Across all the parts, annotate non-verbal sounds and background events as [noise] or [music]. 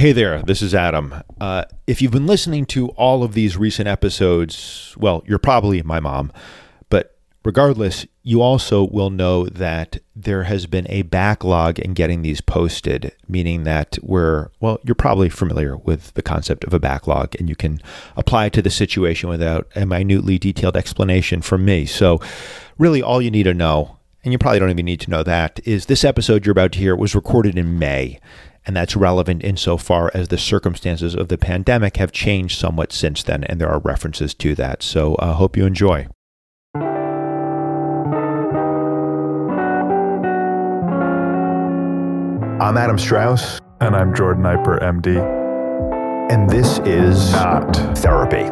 Hey there, this is Adam. Uh, if you've been listening to all of these recent episodes, well, you're probably my mom. But regardless, you also will know that there has been a backlog in getting these posted, meaning that we're, well, you're probably familiar with the concept of a backlog and you can apply to the situation without a minutely detailed explanation from me. So, really, all you need to know, and you probably don't even need to know that, is this episode you're about to hear was recorded in May and that's relevant insofar as the circumstances of the pandemic have changed somewhat since then, and there are references to that. So I uh, hope you enjoy. I'm Adam Strauss. And I'm Jordan Eiper, MD. And this is not therapy.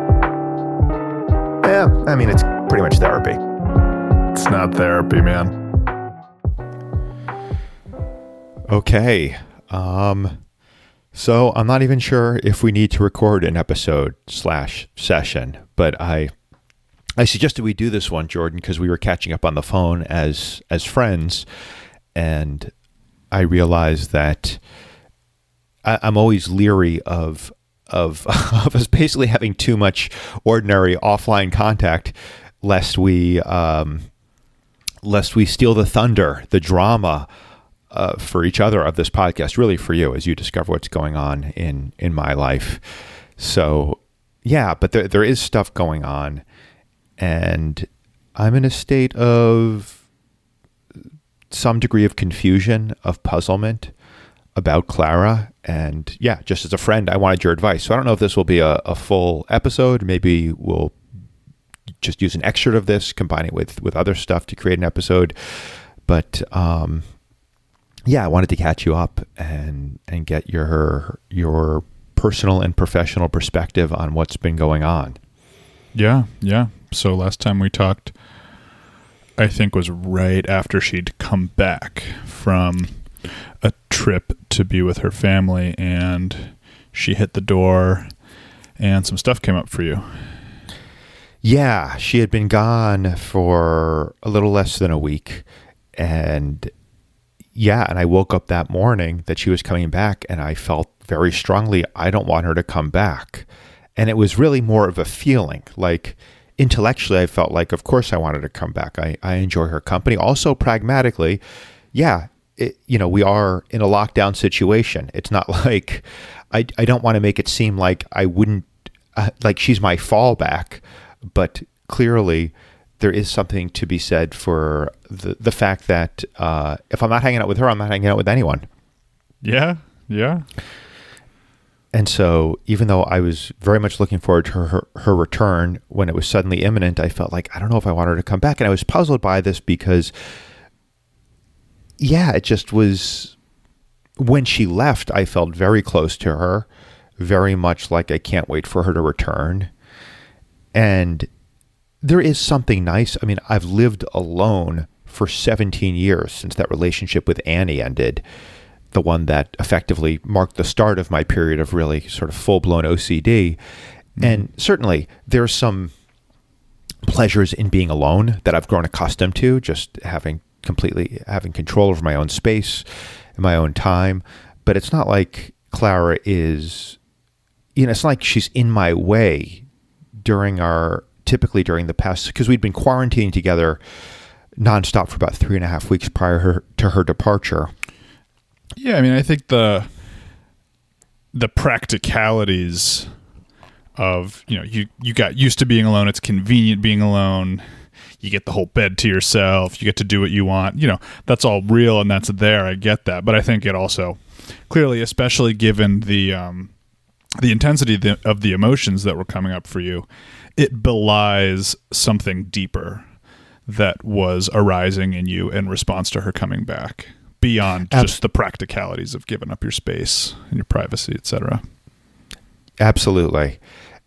Yeah, I mean, it's pretty much therapy. It's not therapy, man. Okay. Um, so I'm not even sure if we need to record an episode slash session, but I I suggested we do this one, Jordan, because we were catching up on the phone as as friends, and I realized that I, I'm always leery of of [laughs] of us basically having too much ordinary offline contact, lest we um, lest we steal the thunder, the drama uh, for each other of this podcast, really for you as you discover what's going on in in my life. So yeah, but there there is stuff going on, and I'm in a state of some degree of confusion, of puzzlement about Clara. And yeah, just as a friend, I wanted your advice. So I don't know if this will be a, a full episode. Maybe we'll just use an excerpt of this, combine it with with other stuff to create an episode. But um, yeah, I wanted to catch you up and and get your your personal and professional perspective on what's been going on. Yeah, yeah. So last time we talked, I think was right after she'd come back from a trip to be with her family, and she hit the door, and some stuff came up for you. Yeah, she had been gone for a little less than a week, and yeah, and I woke up that morning that she was coming back and I felt very strongly I don't want her to come back. And it was really more of a feeling like intellectually I felt like of course I wanted to come back. I, I enjoy her company. Also pragmatically, yeah, it, you know, we are in a lockdown situation. It's not [laughs] like I, I don't want to make it seem like I wouldn't uh, like she's my fallback, but clearly there is something to be said for the the fact that uh, if I'm not hanging out with her, I'm not hanging out with anyone. Yeah, yeah. And so, even though I was very much looking forward to her, her return, when it was suddenly imminent, I felt like I don't know if I want her to come back, and I was puzzled by this because, yeah, it just was. When she left, I felt very close to her, very much like I can't wait for her to return, and there is something nice. I mean, I've lived alone for 17 years since that relationship with Annie ended, the one that effectively marked the start of my period of really sort of full blown OCD. Mm-hmm. And certainly there's some pleasures in being alone that I've grown accustomed to, just having completely having control over my own space and my own time. But it's not like Clara is, you know, it's like she's in my way during our typically during the past because we'd been quarantining together nonstop for about three and a half weeks prior her, to her departure. Yeah, I mean, I think the the practicalities of you know you you got used to being alone. It's convenient being alone. You get the whole bed to yourself. You get to do what you want. You know that's all real and that's there. I get that, but I think it also clearly, especially given the um, the intensity of the, of the emotions that were coming up for you, it belies something deeper that was arising in you in response to her coming back beyond just the practicalities of giving up your space and your privacy, etc. Absolutely.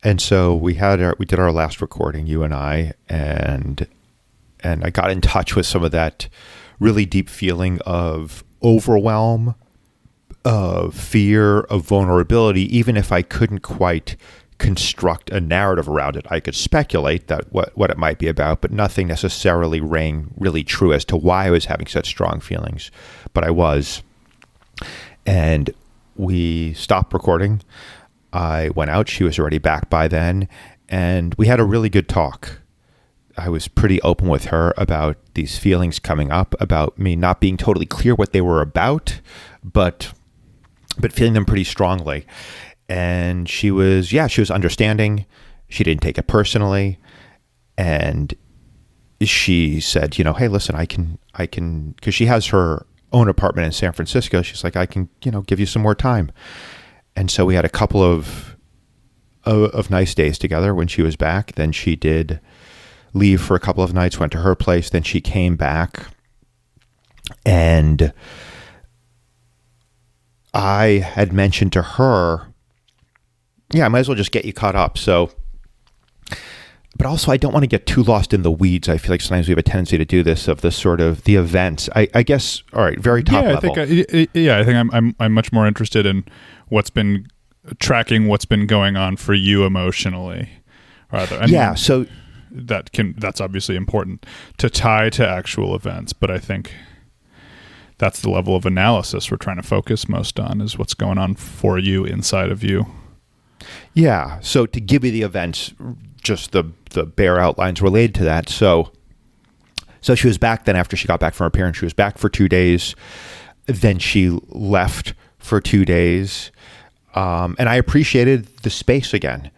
And so we had our we did our last recording, you and I, and and I got in touch with some of that really deep feeling of overwhelm, of fear, of vulnerability, even if I couldn't quite construct a narrative around it. I could speculate that what, what it might be about, but nothing necessarily rang really true as to why I was having such strong feelings. But I was. And we stopped recording. I went out. She was already back by then. And we had a really good talk. I was pretty open with her about these feelings coming up, about me not being totally clear what they were about, but but feeling them pretty strongly. And she was, yeah, she was understanding. She didn't take it personally. And she said, you know, hey, listen, I can, I can, because she has her own apartment in San Francisco. She's like, I can, you know, give you some more time. And so we had a couple of, of, of nice days together when she was back. Then she did leave for a couple of nights, went to her place. Then she came back and I had mentioned to her, yeah, I might as well just get you caught up. So, but also I don't want to get too lost in the weeds. I feel like sometimes we have a tendency to do this of the sort of the events. I, I guess. All right, very top yeah, level. I think I, yeah, I think I'm, I'm I'm much more interested in what's been tracking what's been going on for you emotionally, rather. I yeah. mean, So that can that's obviously important to tie to actual events, but I think that's the level of analysis we're trying to focus most on is what's going on for you inside of you. Yeah. So to give you the events, just the the bare outlines related to that. So so she was back then after she got back from her parents. She was back for two days. Then she left for two days. Um, and I appreciated the space again.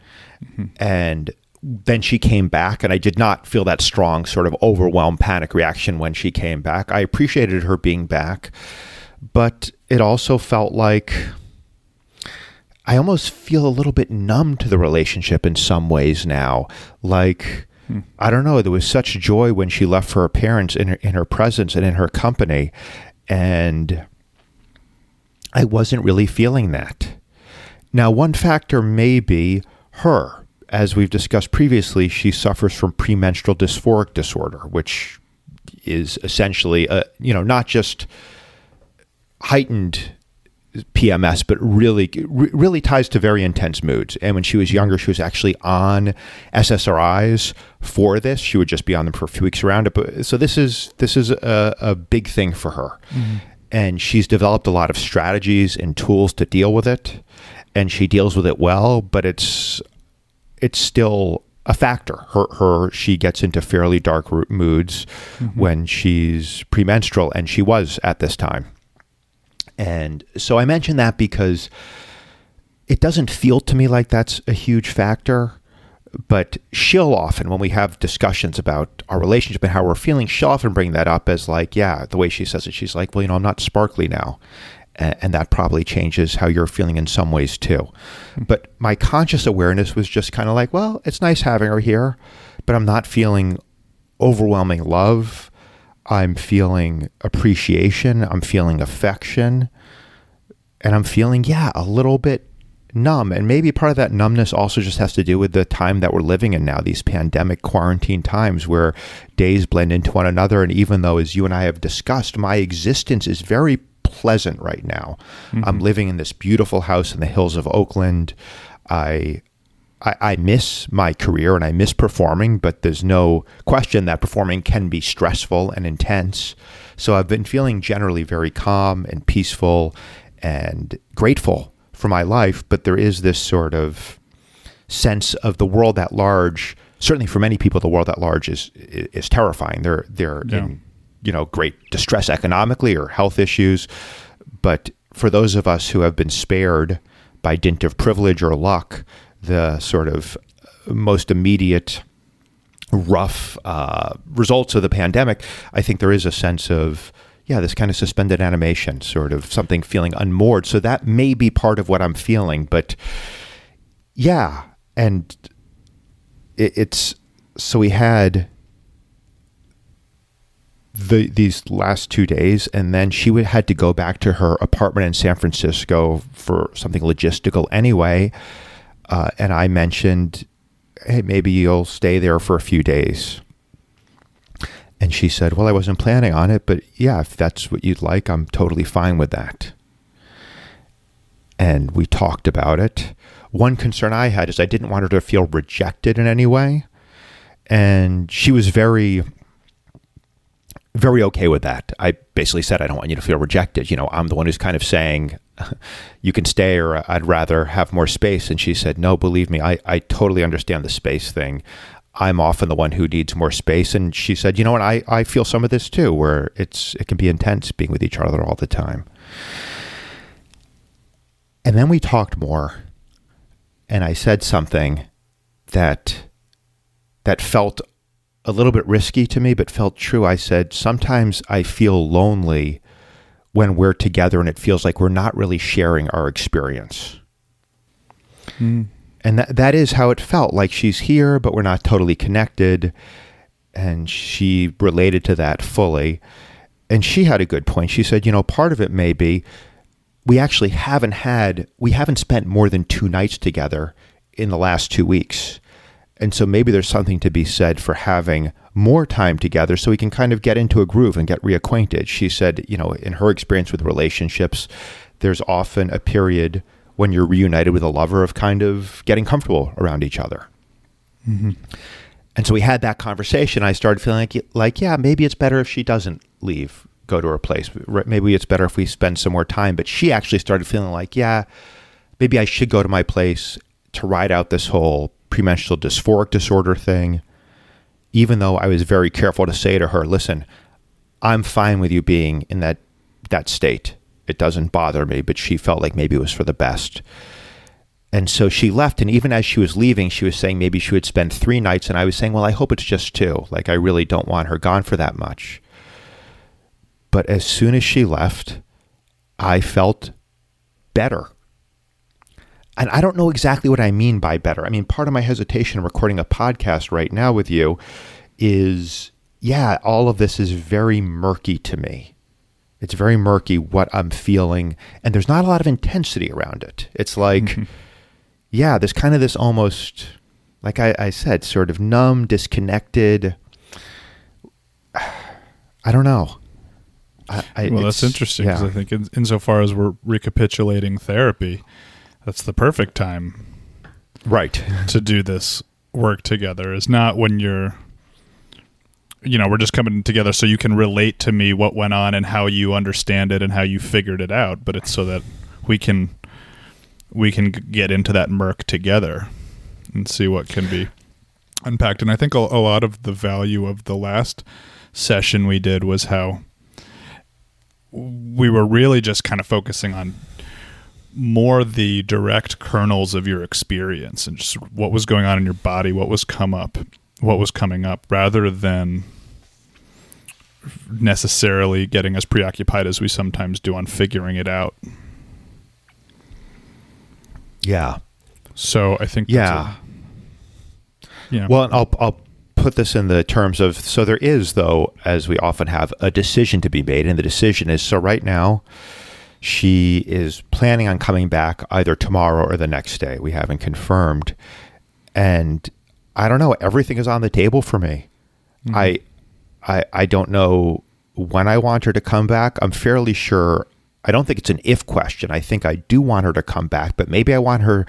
And then she came back, and I did not feel that strong, sort of overwhelmed panic reaction when she came back. I appreciated her being back, but it also felt like I almost feel a little bit numb to the relationship in some ways now. Like, hmm. I don't know, there was such joy when she left for her parents in her, in her presence and in her company. And I wasn't really feeling that. Now, one factor may be her. As we've discussed previously, she suffers from premenstrual dysphoric disorder, which is essentially, a, you know, not just heightened PMS, but really, really ties to very intense moods. And when she was younger, she was actually on SSRIs for this. She would just be on them for a few weeks around it. But so this is this is a, a big thing for her, mm-hmm. and she's developed a lot of strategies and tools to deal with it, and she deals with it well. But it's it's still a factor. Her, her, she gets into fairly dark moods mm-hmm. when she's premenstrual, and she was at this time. And so I mention that because it doesn't feel to me like that's a huge factor. But she'll often, when we have discussions about our relationship and how we're feeling, she'll often bring that up as like, yeah, the way she says it, she's like, well, you know, I'm not sparkly now. And that probably changes how you're feeling in some ways too. But my conscious awareness was just kind of like, well, it's nice having her here, but I'm not feeling overwhelming love. I'm feeling appreciation. I'm feeling affection. And I'm feeling, yeah, a little bit numb. And maybe part of that numbness also just has to do with the time that we're living in now, these pandemic quarantine times where days blend into one another. And even though, as you and I have discussed, my existence is very pleasant right now. I'm mm-hmm. living in this beautiful house in the hills of Oakland. I I, I miss my career and I miss performing, but there's no question that performing can be stressful and intense. So I've been feeling generally very calm and peaceful and grateful for my life, but there is this sort of sense of the world at large. Certainly, for many people, the world at large is is terrifying. They're they're Yeah. in you know great distress economically or health issues, but for those of us who have been spared by dint of privilege or luck, the sort of most immediate rough uh, results of the pandemic, I think there is a sense of yeah, this kind of suspended animation, sort of something feeling unmoored. So that may be part of what I'm feeling, but yeah, and it, it's so we had the these last two days, and then she would, had to go back to her apartment in San Francisco for something logistical anyway. Uh, and I mentioned, hey, maybe you'll stay there for a few days. And she said, well, I wasn't planning on it, but yeah, if that's what you'd like, I'm totally fine with that. And we talked about it. One concern I had is I didn't want her to feel rejected in any way. And she was very very okay with that. I basically said, I don't want you to feel rejected. You know, I'm the one who's kind of saying, [laughs] you can stay or I'd rather have more space. And she said, no, believe me, I, I totally understand the space thing. I'm often the one who needs more space. And she said, you know what, I, I feel some of this too, where it's it can be intense being with each other all the time. And then we talked more and I said something that that felt a little bit risky to me, but felt true. I said, Sometimes I feel lonely when we're together and it feels like we're not really sharing our experience. Mm. And that, that is how it felt like she's here, but we're not totally connected. And she related to that fully. And she had a good point. She said, You know, part of it may be we actually haven't had, we haven't spent more than two nights together in the last two weeks. And so maybe there's something to be said for having more time together so we can kind of get into a groove and get reacquainted. She said, you know, in her experience with relationships, there's often a period when you're reunited with a lover of kind of getting comfortable around each other. Mm-hmm. And so we had that conversation. I started feeling like, like, yeah, maybe it's better if she doesn't leave, go to her place. Maybe it's better if we spend some more time. But she actually started feeling like, yeah, maybe I should go to my place to ride out this whole premenstrual dysphoric disorder thing, even though I was very careful to say to her, listen, I'm fine with you being in that that state. It doesn't bother me, but she felt like maybe it was for the best. And so she left, and even as she was leaving, she was saying maybe she would spend three nights, and I was saying, well, I hope it's just two. Like I really don't want her gone for that much. But as soon as she left, I felt better and I don't know exactly what I mean by better. I mean, part of my hesitation in recording a podcast right now with you is yeah, all of this is very murky to me. It's very murky what I'm feeling, and there's not a lot of intensity around it. It's like, mm-hmm. [laughs] yeah, there's kind of this almost, like I, I said, sort of numb, disconnected. [sighs] I don't know. I, I, well, that's interesting because yeah. I think in, insofar as we're recapitulating therapy, that's the perfect time right. to do this work together is not when you're you know we're just coming together so you can relate to me what went on and how you understand it and how you figured it out but it's so that we can we can get into that murk together and see what can be unpacked. And i think a, a lot of the value of the last session we did was how we were really just kind of focusing on more the direct kernels of your experience and just what was going on in your body, what was come up, what was coming up, rather than necessarily getting as preoccupied as we sometimes do on figuring it out. Yeah. So I think yeah. A, yeah. Well, I'll I'll put this in the terms of so there is though as we often have a decision to be made and the decision is so right now she is planning on coming back either tomorrow or the next day. We haven't confirmed. And I don't know, everything is on the table for me. Mm-hmm. I I I don't know when I want her to come back. I'm fairly sure I don't think it's an if question. I think I do want her to come back, but maybe I want her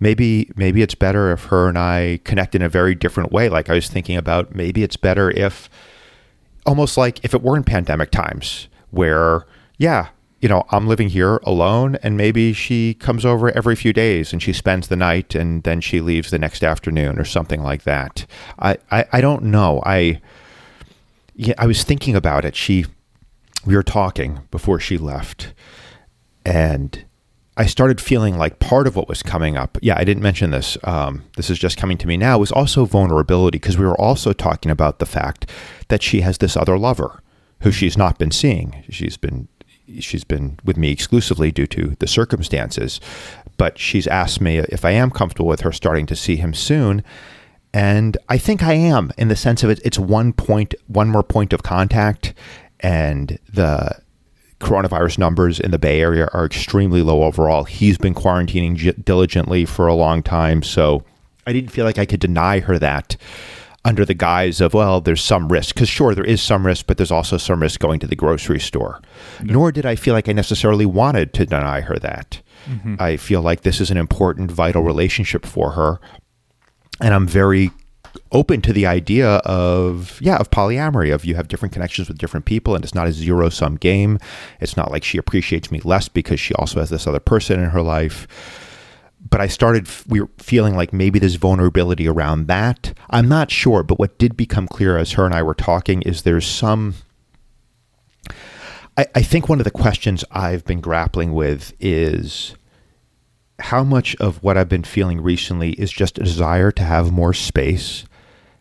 maybe maybe it's better if her and I connect in a very different way. Like I was thinking about maybe it's better if almost like if it were in pandemic times where yeah, you know, I'm living here alone, and maybe she comes over every few days and she spends the night and then she leaves the next afternoon or something like that. I, I, I don't know. I, yeah, I was thinking about it. She, we were talking before she left, and I started feeling like part of what was coming up. Yeah, I didn't mention this. Um, this is just coming to me now. Was also vulnerability because we were also talking about the fact that she has this other lover who she's not been seeing. She's been she's been with me exclusively due to the circumstances. But she's asked me if I am comfortable with her starting to see him soon. And I think I am in the sense of it, it's one point, one more point of contact. And the coronavirus numbers in the Bay Area are extremely low overall. He's been quarantining j- diligently for a long time. So I didn't feel like I could deny her that under the guise of, well, there's some risk. Because sure, there is some risk, but there's also some risk going to the grocery store. Nor did I feel like I necessarily wanted to deny her that. Mm-hmm. I feel like this is an important, vital relationship for her. And I'm very open to the idea of yeah of polyamory of you have different connections with different people and it's not a zero sum game it's not like she appreciates me less because she also has this other person in her life but i started we were feeling like maybe there's vulnerability around that i'm not sure but what did become clear as her and i were talking is there's some I, I think one of the questions i've been grappling with is how much of what I've been feeling recently is just a desire to have more space,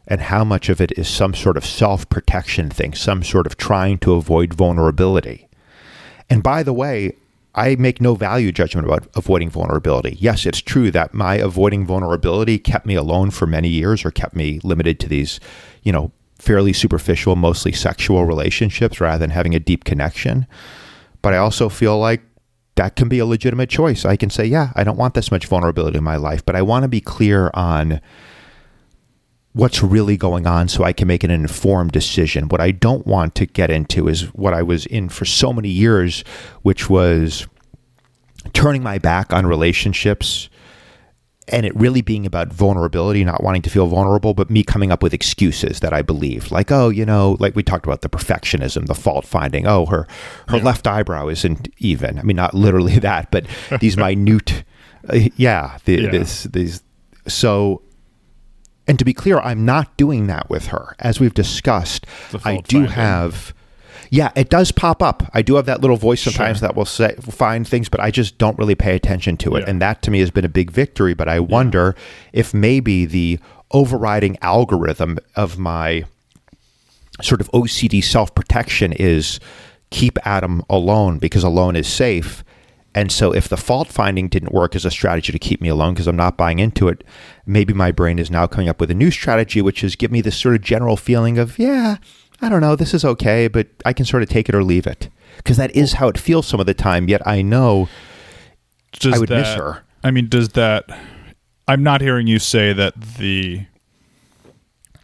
and how much of it is some sort of self protection thing, some sort of trying to avoid vulnerability. And by the way, I make no value judgment about avoiding vulnerability. Yes, it's true that my avoiding vulnerability kept me alone for many years or kept me limited to these, you know, fairly superficial, mostly sexual relationships rather than having a deep connection. But I also feel like that can be a legitimate choice. I can say, yeah, I don't want this much vulnerability in my life, but I want to be clear on what's really going on so I can make an informed decision. What I don't want to get into is what I was in for so many years, which was turning my back on relationships and it really being about vulnerability, not wanting to feel vulnerable, but me coming up with excuses that I believed, like, oh, you know, like we talked about the perfectionism, the fault finding. Oh, her her yeah. left eyebrow isn't even. I mean, not literally [laughs] that, but these minute, uh, [laughs] yeah, the, yeah, this these. So, and to be clear, I'm not doing that with her, as we've discussed. I do have yeah, it does pop up. I do have that little voice sometimes sure. that will say find things, but I just don't really pay attention to it. Yeah. And that to me has been a big victory. But I wonder yeah. if maybe the overriding algorithm of my sort of OCD self protection is keep Adam alone because alone is safe. And so, if the fault finding didn't work as a strategy to keep me alone because I'm not buying into it, maybe my brain is now coming up with a new strategy, which is give me this sort of general feeling of, yeah, I don't know, this is okay, but I can sort of take it or leave it. Because that is how it feels some of the time, yet I know does I would that, miss her. I mean, does that. I'm not hearing you say that the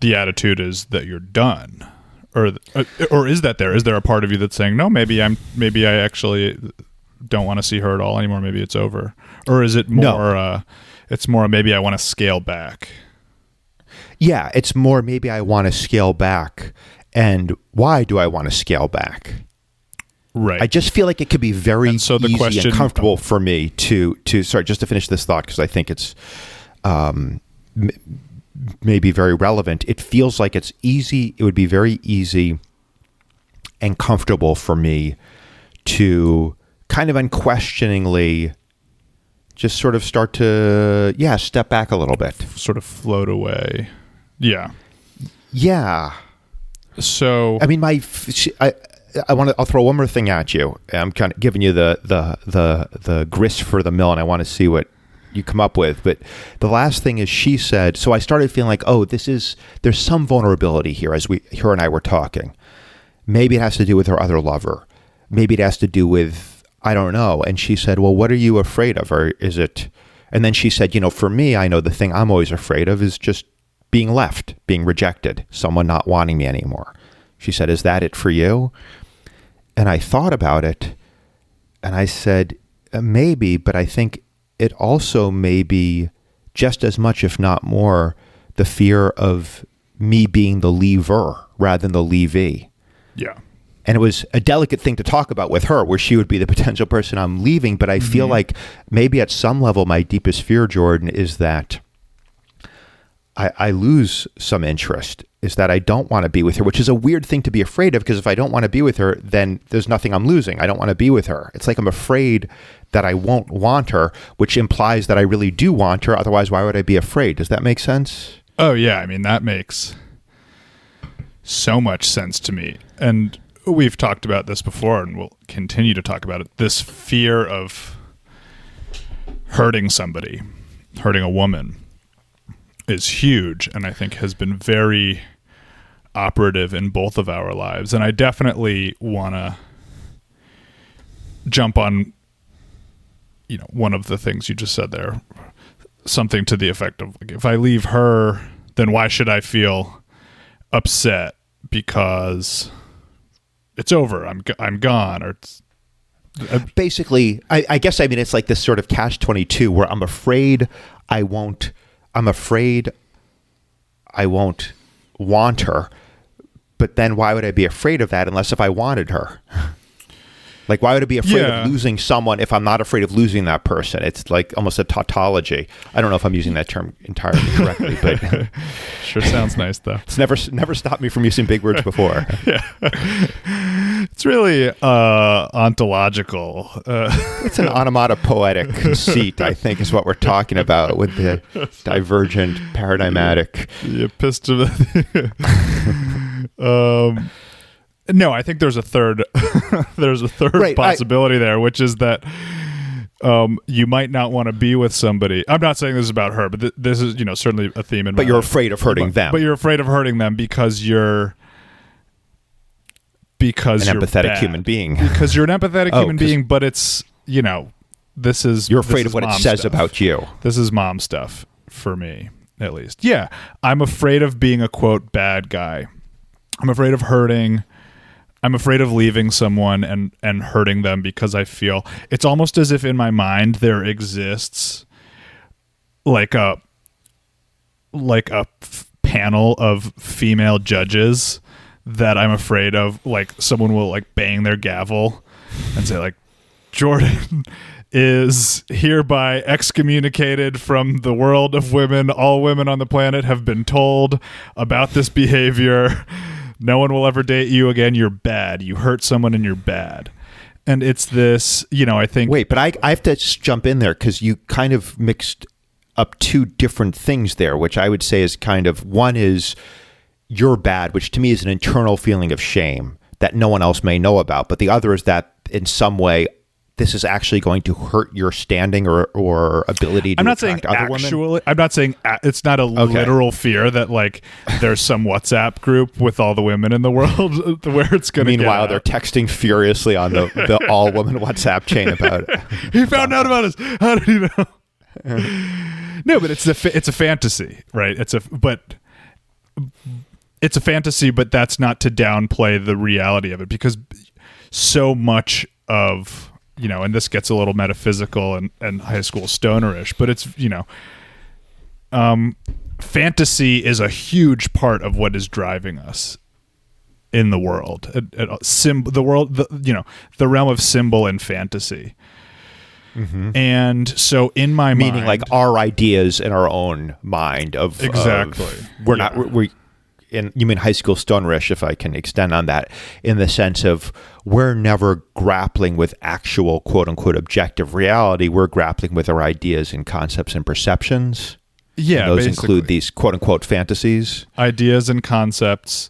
the attitude is that you're done or uh, or is that there is there a part of you that's saying no maybe i'm maybe i actually don't want to see her at all anymore maybe it's over or is it more no. uh it's more maybe i want to scale back yeah it's more maybe i want to scale back and why do I want to scale back? Right. I just feel like it could be very and so the easy question, and comfortable for me to to sorry just to finish this thought because I think it's um, m- maybe very relevant. It feels like it's easy. It would be very easy and comfortable for me to kind of unquestioningly just sort of start to yeah step back a little bit, sort of float away. Yeah. Yeah. So I mean, my I I want to. I'll throw one more thing at you. I'm kind of giving you the the the the grist for the mill, and I want to see what you come up with. But the last thing is she said. So I started feeling like, oh, this is there's some vulnerability here as we her and I were talking. Maybe it has to do with her other lover. Maybe it has to do with I don't know. And she said, well, what are you afraid of, or is it? And then she said, you know, for me, I know the thing I'm always afraid of is just being left, being rejected, someone not wanting me anymore. She said, Is that it for you? And I thought about it and I said, uh, Maybe, but I think it also may be just as much, if not more, the fear of me being the leaver rather than the leavee. Yeah. And it was a delicate thing to talk about with her, where she would be the potential person I'm leaving. But I mm-hmm. feel like maybe at some level, my deepest fear, Jordan, is that I, I lose some interest is that I don't want to be with her, which is a weird thing to be afraid of because if I don't want to be with her, then there's nothing I'm losing. I don't want to be with her. It's like I'm afraid that I won't want her, which implies that I really do want her. Otherwise, why would I be afraid? Does that make sense? Oh, yeah. I mean, that makes so much sense to me. And we've talked about this before and we'll continue to talk about it. This fear of hurting somebody, hurting a woman is huge and I think has been very operative in both of our lives. And I definitely want to jump on you know one of the things you just said there something to the effect of like, if I leave her then why should I feel upset because it's over I'm I'm gone or it's uh, basically I, I guess I mean it's like this sort of catch 22 where I'm afraid I won't I'm afraid I won't want her. But then why would I be afraid of that unless if I wanted her? [laughs] Like, why would I be afraid Yeah. of losing someone if I'm not afraid of losing that person? It's like almost a tautology. I don't know if I'm using that term entirely correctly, but [laughs] Sure sounds nice though. it's never never stopped me from using big words before. [laughs] yeah. It's really uh, ontological. Uh, [laughs] It's an onomatopoetic conceit, I think, is what we're talking about with the divergent paradigmatic. the epistem. um, no, I think there's a third. [laughs] there's a third Right, I- possibility there, which is that um, you might not want to be with somebody. I'm not saying this is about her, but th- this is you know certainly a theme in. But you're life. afraid of hurting but, them. But you're afraid of hurting them because you're because an empathetic bad. human being. Because you're an empathetic [laughs] Oh, human being, but it's you know this is You're afraid of what it says stuff. about you. This is mom stuff for me, at least. Yeah, I'm afraid of being a quote bad guy. I'm afraid of hurting. I'm afraid of leaving someone and and hurting them because I feel it's almost as if in my mind there exists like a like a f- panel of female judges that I'm afraid of like someone will like bang their gavel and say like Jordan is hereby excommunicated from the world of women. All women on the planet have been told about this behavior. No one will ever date you again. You're bad. You hurt someone and you're bad. And it's this, you know, I think Wait, but I, I have to just jump in there because you kind of mixed up two different things there, which I would say is kind of one is you're bad, which to me is an internal feeling of shame that no one else may know about. But the other is that in some way, this is actually going to hurt your standing or, or ability to I'm not saying other women. actually. I'm not saying a- it's not a literal fear that like there's some WhatsApp group with all the women in the world [laughs] where it's going to. Meanwhile, they're texting furiously on the, the all woman WhatsApp chain about it. [laughs] he found out about us. How did he know? no, but it's a it's a fantasy, right? It's a but it's a fantasy, but that's not to downplay the reality of it because so much of you know, and this gets a little metaphysical and, and high school stonerish, but it's you know, um, fantasy is a huge part of what is driving us in the world. It, it, sim- the world, the, you know, the realm of symbol and fantasy. And so, in my Mm-hmm. meaning mind, like our ideas in our own mind of of- Exactly. we're Yeah. not we in you mean high school stonerish if i can extend on that in the sense of we're never grappling with actual quote unquote objective reality we're grappling with our ideas and concepts and perceptions yeah, And those basically. include these quote unquote fantasies ideas and concepts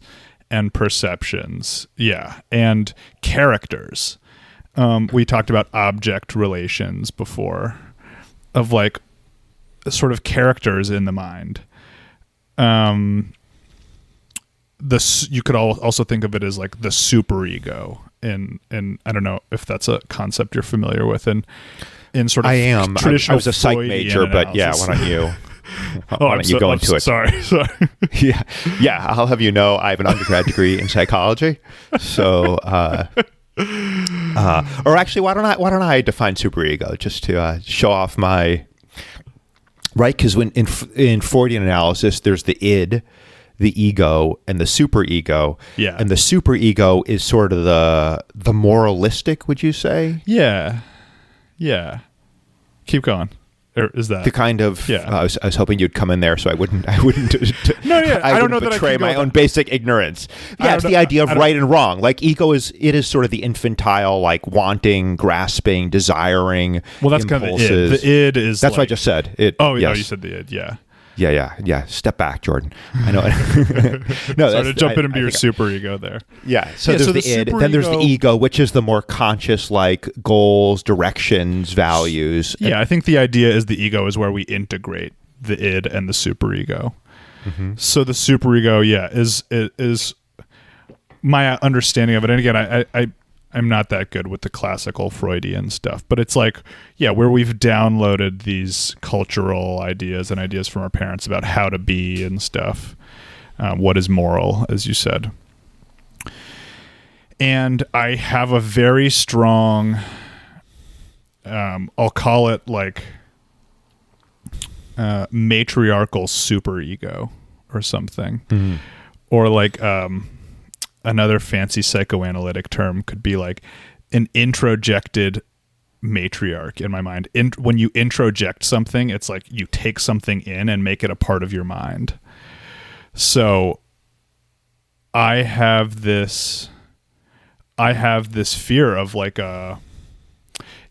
and perceptions. Yeah, and characters. Um, we talked about object relations before, of like sort of characters in the mind. Um, the you could also think of it as like the superego, and and I don't know if that's a concept you're familiar with, and in sort of i am. I, traditional I was a psych Freudian major but yeah why don't you? [laughs] Oh, why don't you go I'm into so it? Sorry, [laughs] sorry. [laughs] yeah yeah i'll have you know i have an undergrad degree in psychology. So uh uh or actually why don't i why don't i define superego just to uh, show off my right? Because when in in freudian analysis there's the id the ego and the superego Yeah. and the superego is sort of the the moralistic would you say Yeah. Yeah. Keep going. Or is that the kind of Yeah. uh, I, was, I was hoping you'd come in there so I wouldn't I wouldn't [laughs] No, yeah, [laughs] I don't wouldn't know that I betray my own that. basic ignorance. Yeah, it's know- the idea of right and wrong. Like ego is it is sort of the infantile, like wanting, grasping, desiring. Well, that's kind of the id. The id is That's what I just said. It. Oh, yes. oh, you said the id. Yeah. Yeah, yeah, yeah. Step back, Jordan. I know. [laughs] no, Sorry to jump I- in and be your super ego there. Yeah. So Yeah, there's so the, the id. Then there's the ego, which is the more conscious, like goals, directions, values. Yeah, I think the idea is the ego is where we integrate the id and the superego. Mm-hmm. So the superego, yeah, is is, is my understanding of it. And again, I, I I'm not that good with the classical Freudian stuff, but it's like, yeah, where we've downloaded these cultural ideas and ideas from our parents about how to be and stuff. Um, what is moral, as you said. And I have a very strong, um, I'll call it like uh, matriarchal superego or something. Or like um, another fancy psychoanalytic term could be like an introjected matriarch in my mind. In, when you introject something, it's like you take something in and make it a part of your mind. So I have this I have this fear of like a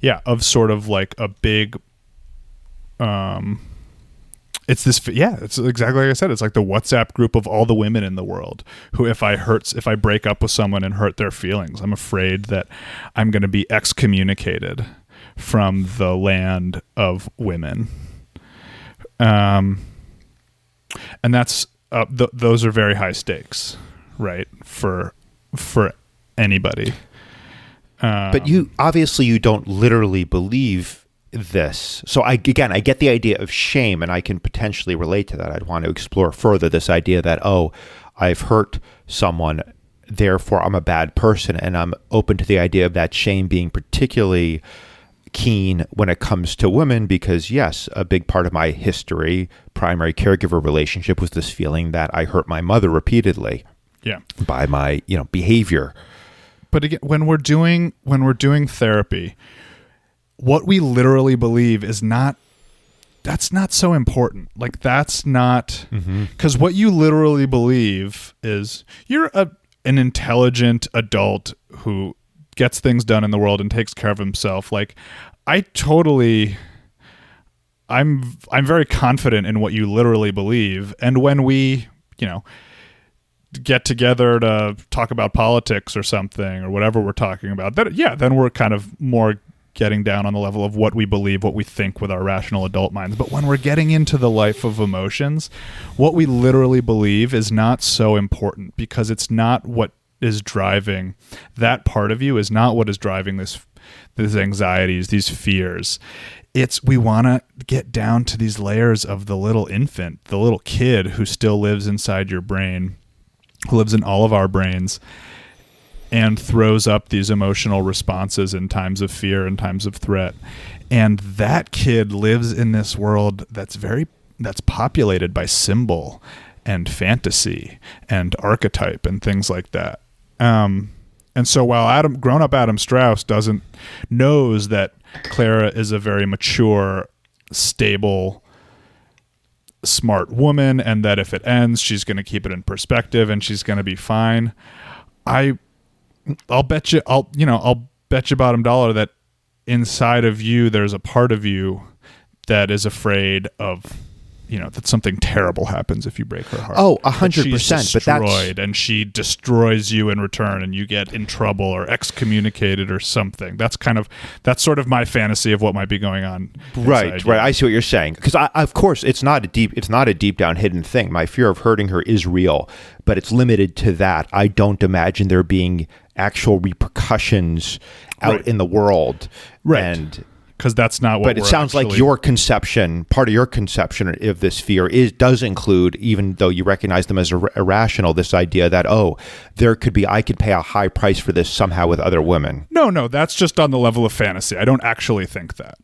yeah, of sort of like a big um it's this yeah it's exactly like i said it's like the whatsapp group of all the women in the world who if i hurts if i break up with someone and hurt their feelings i'm afraid that i'm going to be excommunicated from the land of women. Um and that's uh, th- those are very high stakes right for for anybody. Um, But you obviously you don't literally believe this. So I again I get the idea of shame and I can potentially relate to that. I'd want to explore further this idea that oh, I've hurt someone therefore I'm a bad person and I'm open to the idea of that shame being particularly keen when it comes to women because yes, a big part of my history, primary caregiver relationship was this feeling that I hurt my mother repeatedly yeah by my, you know, behavior. but again when we're doing when we're doing therapy what we literally believe is not that's not so important. Like that's not mm-hmm. because what you literally believe is you're a, an intelligent adult who gets things done in the world and takes care of himself. Like i totally i'm i'm very confident in what you literally believe. And when we you know get together to talk about politics or something or whatever we're talking about that yeah then we're kind of more getting down on the level of what we believe what we think with our rational adult minds. But when we're getting into the life of emotions what we literally believe is not so important because it's not what is driving that part of you is not what is driving this these anxieties these fears. It's we want to get down to these layers of the little infant the little kid who still lives inside your brain who lives in all of our brains and throws up these emotional responses in times of fear and times of threat. And that kid lives in this world that's very that's populated by symbol and fantasy and archetype and things like that. Um and so while Adam grown up Adam Strauss doesn't knows that Clara is a very mature stable smart woman and that if it ends she's going to keep it in perspective and she's going to be fine i i'll bet you i'll you know i'll bet you bottom dollar that inside of you there's a part of you that is afraid of you know that something terrible happens if you break her heart. Oh, a hundred percent, but that's- and she destroys you in return and you get in trouble or excommunicated or something. That's kind of that's sort of my fantasy of what might be going on right right you. i see what you're saying. Because of course it's not a deep it's not a deep down hidden thing. My fear of hurting her is real but it's limited to that. I don't imagine there being actual repercussions out Right. in the world Right. and because that's not what. but it sounds like your conception part of your conception of this fear is does include even though you recognize them as ir- irrational this idea that oh there could be i could pay a high price for this somehow with other women No, no, that's just on the level of fantasy. I don't actually think that.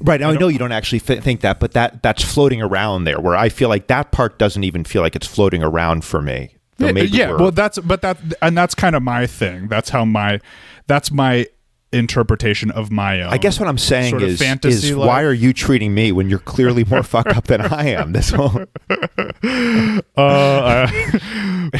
Right. Now, I, know you don't actually th- think that, but that that's floating around there. Where I feel like that part doesn't even feel like it's floating around for me. Yeah, yeah, well, that's but that and that's kind of my thing. That's how my that's my interpretation of my own. I guess what I'm saying sort of is, is life. why are you treating me when you're clearly more fucked up than I am? This whole [laughs] Uh, I-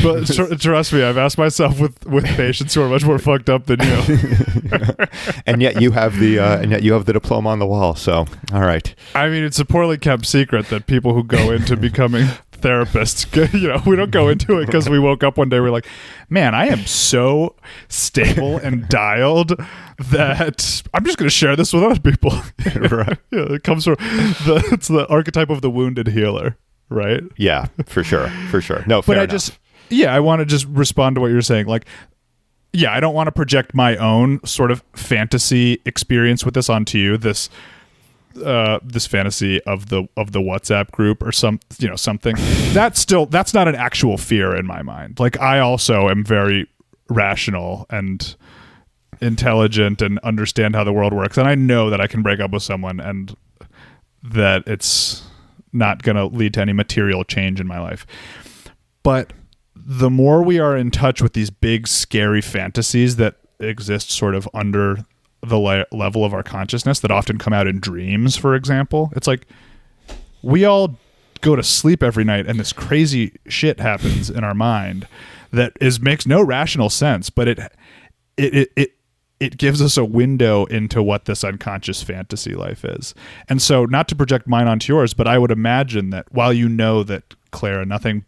but tr- trust me, I've asked myself with with patients who are much more fucked up than you. [laughs] and yet you have the uh, and yet you have the diploma on the wall. So all right, I mean, it's a poorly kept secret that people who go into [laughs] becoming therapists, [laughs] you know, we don't go into it because we woke up one day we're like, man, I am so stable and dialed that I'm just going to share this with other people. [laughs] [laughs] Right. yeah, it comes from the it's the archetype of the wounded healer, right? yeah, for sure, for sure. No, But I enough. just yeah, I want to just respond to what you're saying, like. Yeah, I don't want to project my own sort of fantasy experience with this onto you. This uh, this fantasy of the of the WhatsApp group or some you know something that's still that's not an actual fear in my mind. Like I also am very rational and intelligent and understand how the world works, and I know that I can break up with someone and that it's not going to lead to any material change in my life. but the more we are in touch with these big scary fantasies that exist sort of under the le- level of our consciousness that often come out in dreams for example it's like we all go to sleep every night and this crazy shit happens in our mind that is makes no rational sense but it it it, it it gives us a window into what this unconscious fantasy life is. And so not to project mine onto yours, but I would imagine that while you know that Clara nothing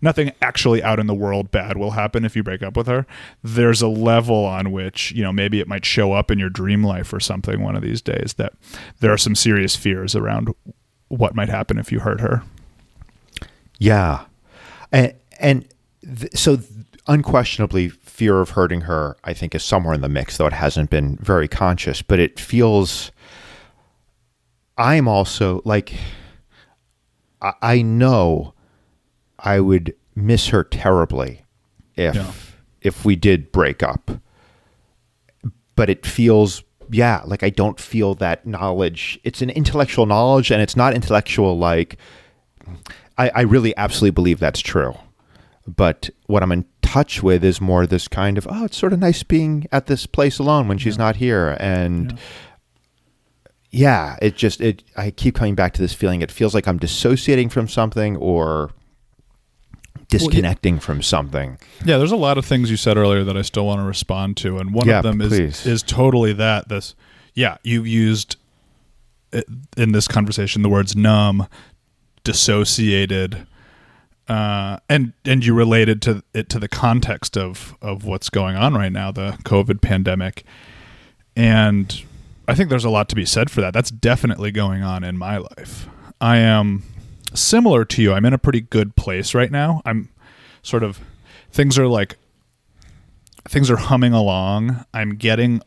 nothing actually out in the world bad will happen if you break up with her, there's a level on which, you know, maybe it might show up in your dream life or something one of these days that there are some serious fears around what might happen if you hurt her. Yeah. And and th- so unquestionably fear of hurting her, I think, is somewhere in the mix, though it hasn't been very conscious. But it feels. I'm also like. I know I would miss her terribly if Yeah. if we did break up. But it feels yeah, like I don't feel that knowledge. It's an intellectual knowledge and it's not intellectual like I, I really absolutely believe that's true. But what I'm in touch with is more this kind of, oh, it's sort of nice being at this place alone when she's not here. And yeah. it just, it, I keep coming back to this feeling. It feels like I'm dissociating from something or disconnecting from something. Yeah, there's a lot of things you said earlier that I still want to respond to, and one Yeah, of them is please. is totally that. This, yeah, you used uh, in this conversation the words numb, dissociated, uh, and and you related to it to the context of of what's going on right now, the COVID pandemic, and I think there's a lot to be said for that. That's definitely going on in my life. I am similar to you. I'm in a pretty good place right now. I'm sort of things are like things are humming along. I'm getting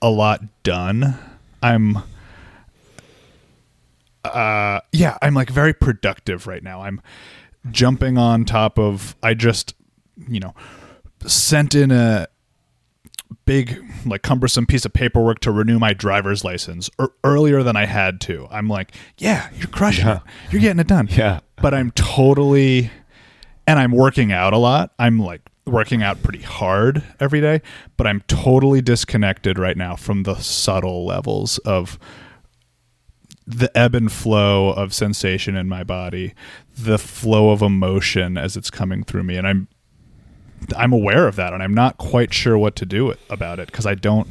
a lot done. I'm uh yeah, I'm like very productive right now. I'm jumping on top of I just, you know, sent in a big like cumbersome piece of paperwork to renew my driver's license er- earlier than I had to. I'm like, yeah, you're crushing Yeah. it. You're getting it done. Yeah. But I'm totally and I'm working out a lot. I'm like working out pretty hard every day, but I'm totally disconnected right now from the subtle levels of the ebb and flow of sensation in my body, the flow of emotion as it's coming through me and I'm I'm aware of that and I'm not quite sure what to do about it because I don't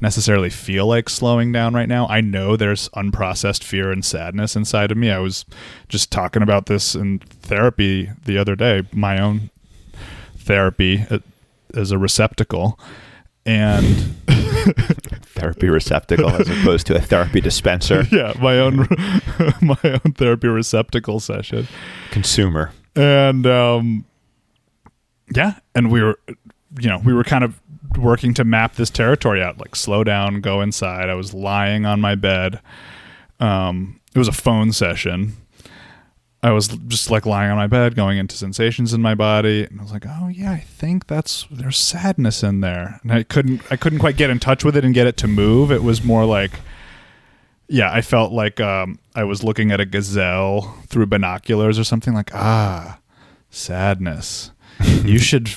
necessarily feel like slowing down right now. I know there's unprocessed fear and sadness inside of me. I was just talking about this in therapy the other day, my own therapy uh, as a receptacle. And [laughs] Therapy receptacle as opposed to a therapy dispenser. [laughs] yeah, my own [laughs] my own therapy receptacle session. Consumer. and um yeah and we were you know we were kind of working to map this territory out like slow down go inside i was lying on my bed um it was a phone session i was just like lying on my bed going into sensations in my body and i was like oh yeah i think that's there's sadness in there and i couldn't i couldn't quite get in touch with it and get it to move it was more like yeah, I felt like um, I was looking at a gazelle through binoculars or something. Like, ah, sadness. You should,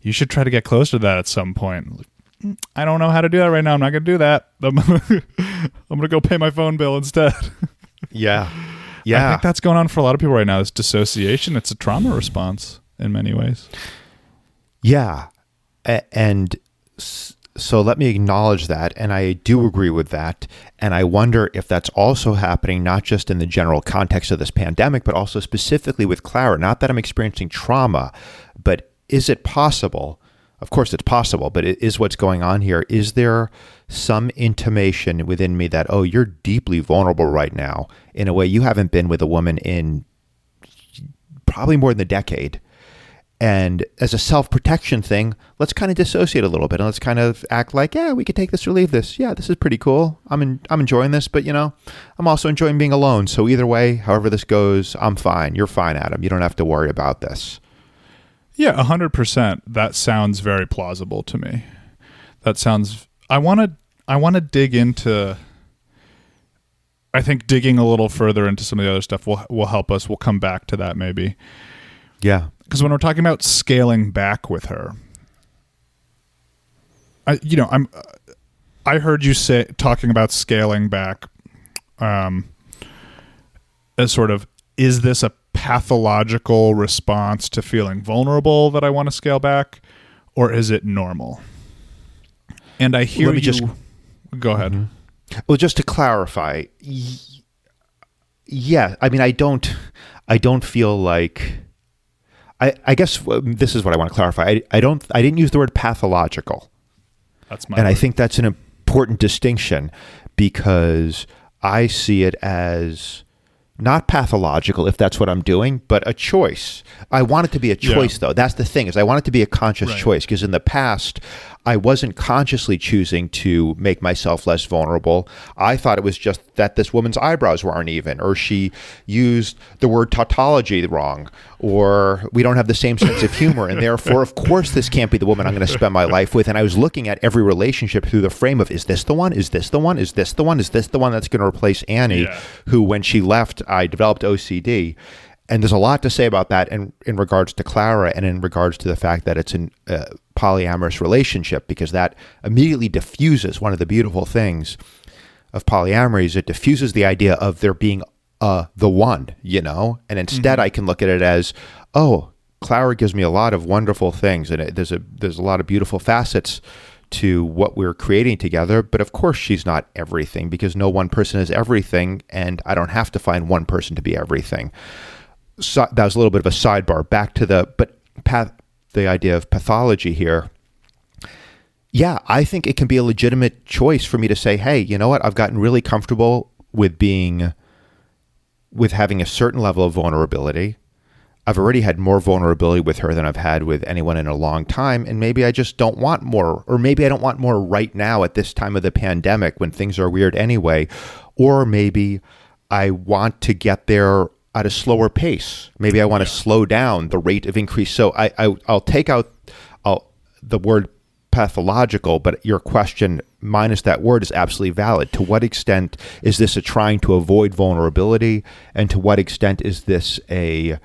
you should try to get close to that at some point. "Mm, I don't know how to do that right now. I'm not going to do that. [laughs] I'm, I'm going to go pay my phone bill instead. Yeah. [laughs] I Yeah. think that's going on for a lot of people right now. This dissociation. It's a trauma response in many ways. Yeah. A- and s- so let me acknowledge that. And I do agree with that. And I wonder if that's also happening, not just in the general context of this pandemic, but also specifically with Clara. Not that I'm experiencing trauma, but is it possible? Of course, it's possible, but it is what's going on here. Is there some intimation within me that, oh, you're deeply vulnerable right now in a way you haven't been with a woman in probably more than a decade? And as a self protection thing, let's kind of dissociate a little bit and let's kind of act like, yeah, we could take this or leave this. Yeah, this is pretty cool. I'm in, I'm enjoying this, but you know, I'm also enjoying being alone. So either way, however this goes, I'm fine. You're fine, Adam. You don't have to worry about this. Yeah, a hundred percent. That sounds very plausible to me. That sounds. I want to. I want to dig into. I think digging a little further into some of the other stuff will will help us. We'll come back to that maybe Yeah. Because when we're talking about scaling back with her, I you know I'm I heard you say talking about scaling back, um, as sort of is this a pathological response to feeling vulnerable that I want to scale back, or is it normal? And I hear Let me you. just- go ahead. Well, just to clarify, y- yeah, I mean, I don't, I don't feel like, I, I guess uh, this is what I want to clarify. I, I don't, I didn't use the word pathological, That's my. and I think that's an important distinction because I see it as not pathological if that's what I'm doing, but a choice. I want it to be a Yeah. choice though. That's the thing is I want it to be a conscious Right. choice because in the past I wasn't consciously choosing to make myself less vulnerable. I thought it was just that this woman's eyebrows were uneven or she used the word tautology wrong or we don't have the same sense of humor and therefore of course this can't be the woman I'm going to spend my life with and I was looking at every relationship through the frame of is this the one? Is this the one? Is this the one? Is this the one that's going to replace Annie Yeah. who when she left I developed OCD. And there's a lot to say about that in, in regards to Clara and in regards to the fact that it's a uh, polyamorous relationship because that immediately diffuses one of the beautiful things of polyamory is it diffuses the idea of there being uh, the one, you know? And instead I can look at it as, oh, Clara gives me a lot of wonderful things and it, there's a there's a lot of beautiful facets to what we're creating together. But of course, she's not everything because no one person is everything, and I don't have to find one person to be everything. So that was a little bit of a sidebar. Back to the but path, the idea of pathology here. Yeah, I think it can be a legitimate choice for me to say, hey, you know what? I've gotten really comfortable with being, with having a certain level of vulnerability. I've already had more vulnerability with her than I've had with anyone in a long time. And maybe I just don't want more, or maybe I don't want more right now at this time of the pandemic when things are weird anyway. Or maybe I want to get there at a slower pace. Maybe I want to slow down the rate of increase. So I, I I'll take out I'll, the word pathological, but your question minus that word is absolutely valid. To what extent is this a trying to avoid vulnerability, and to what extent is this a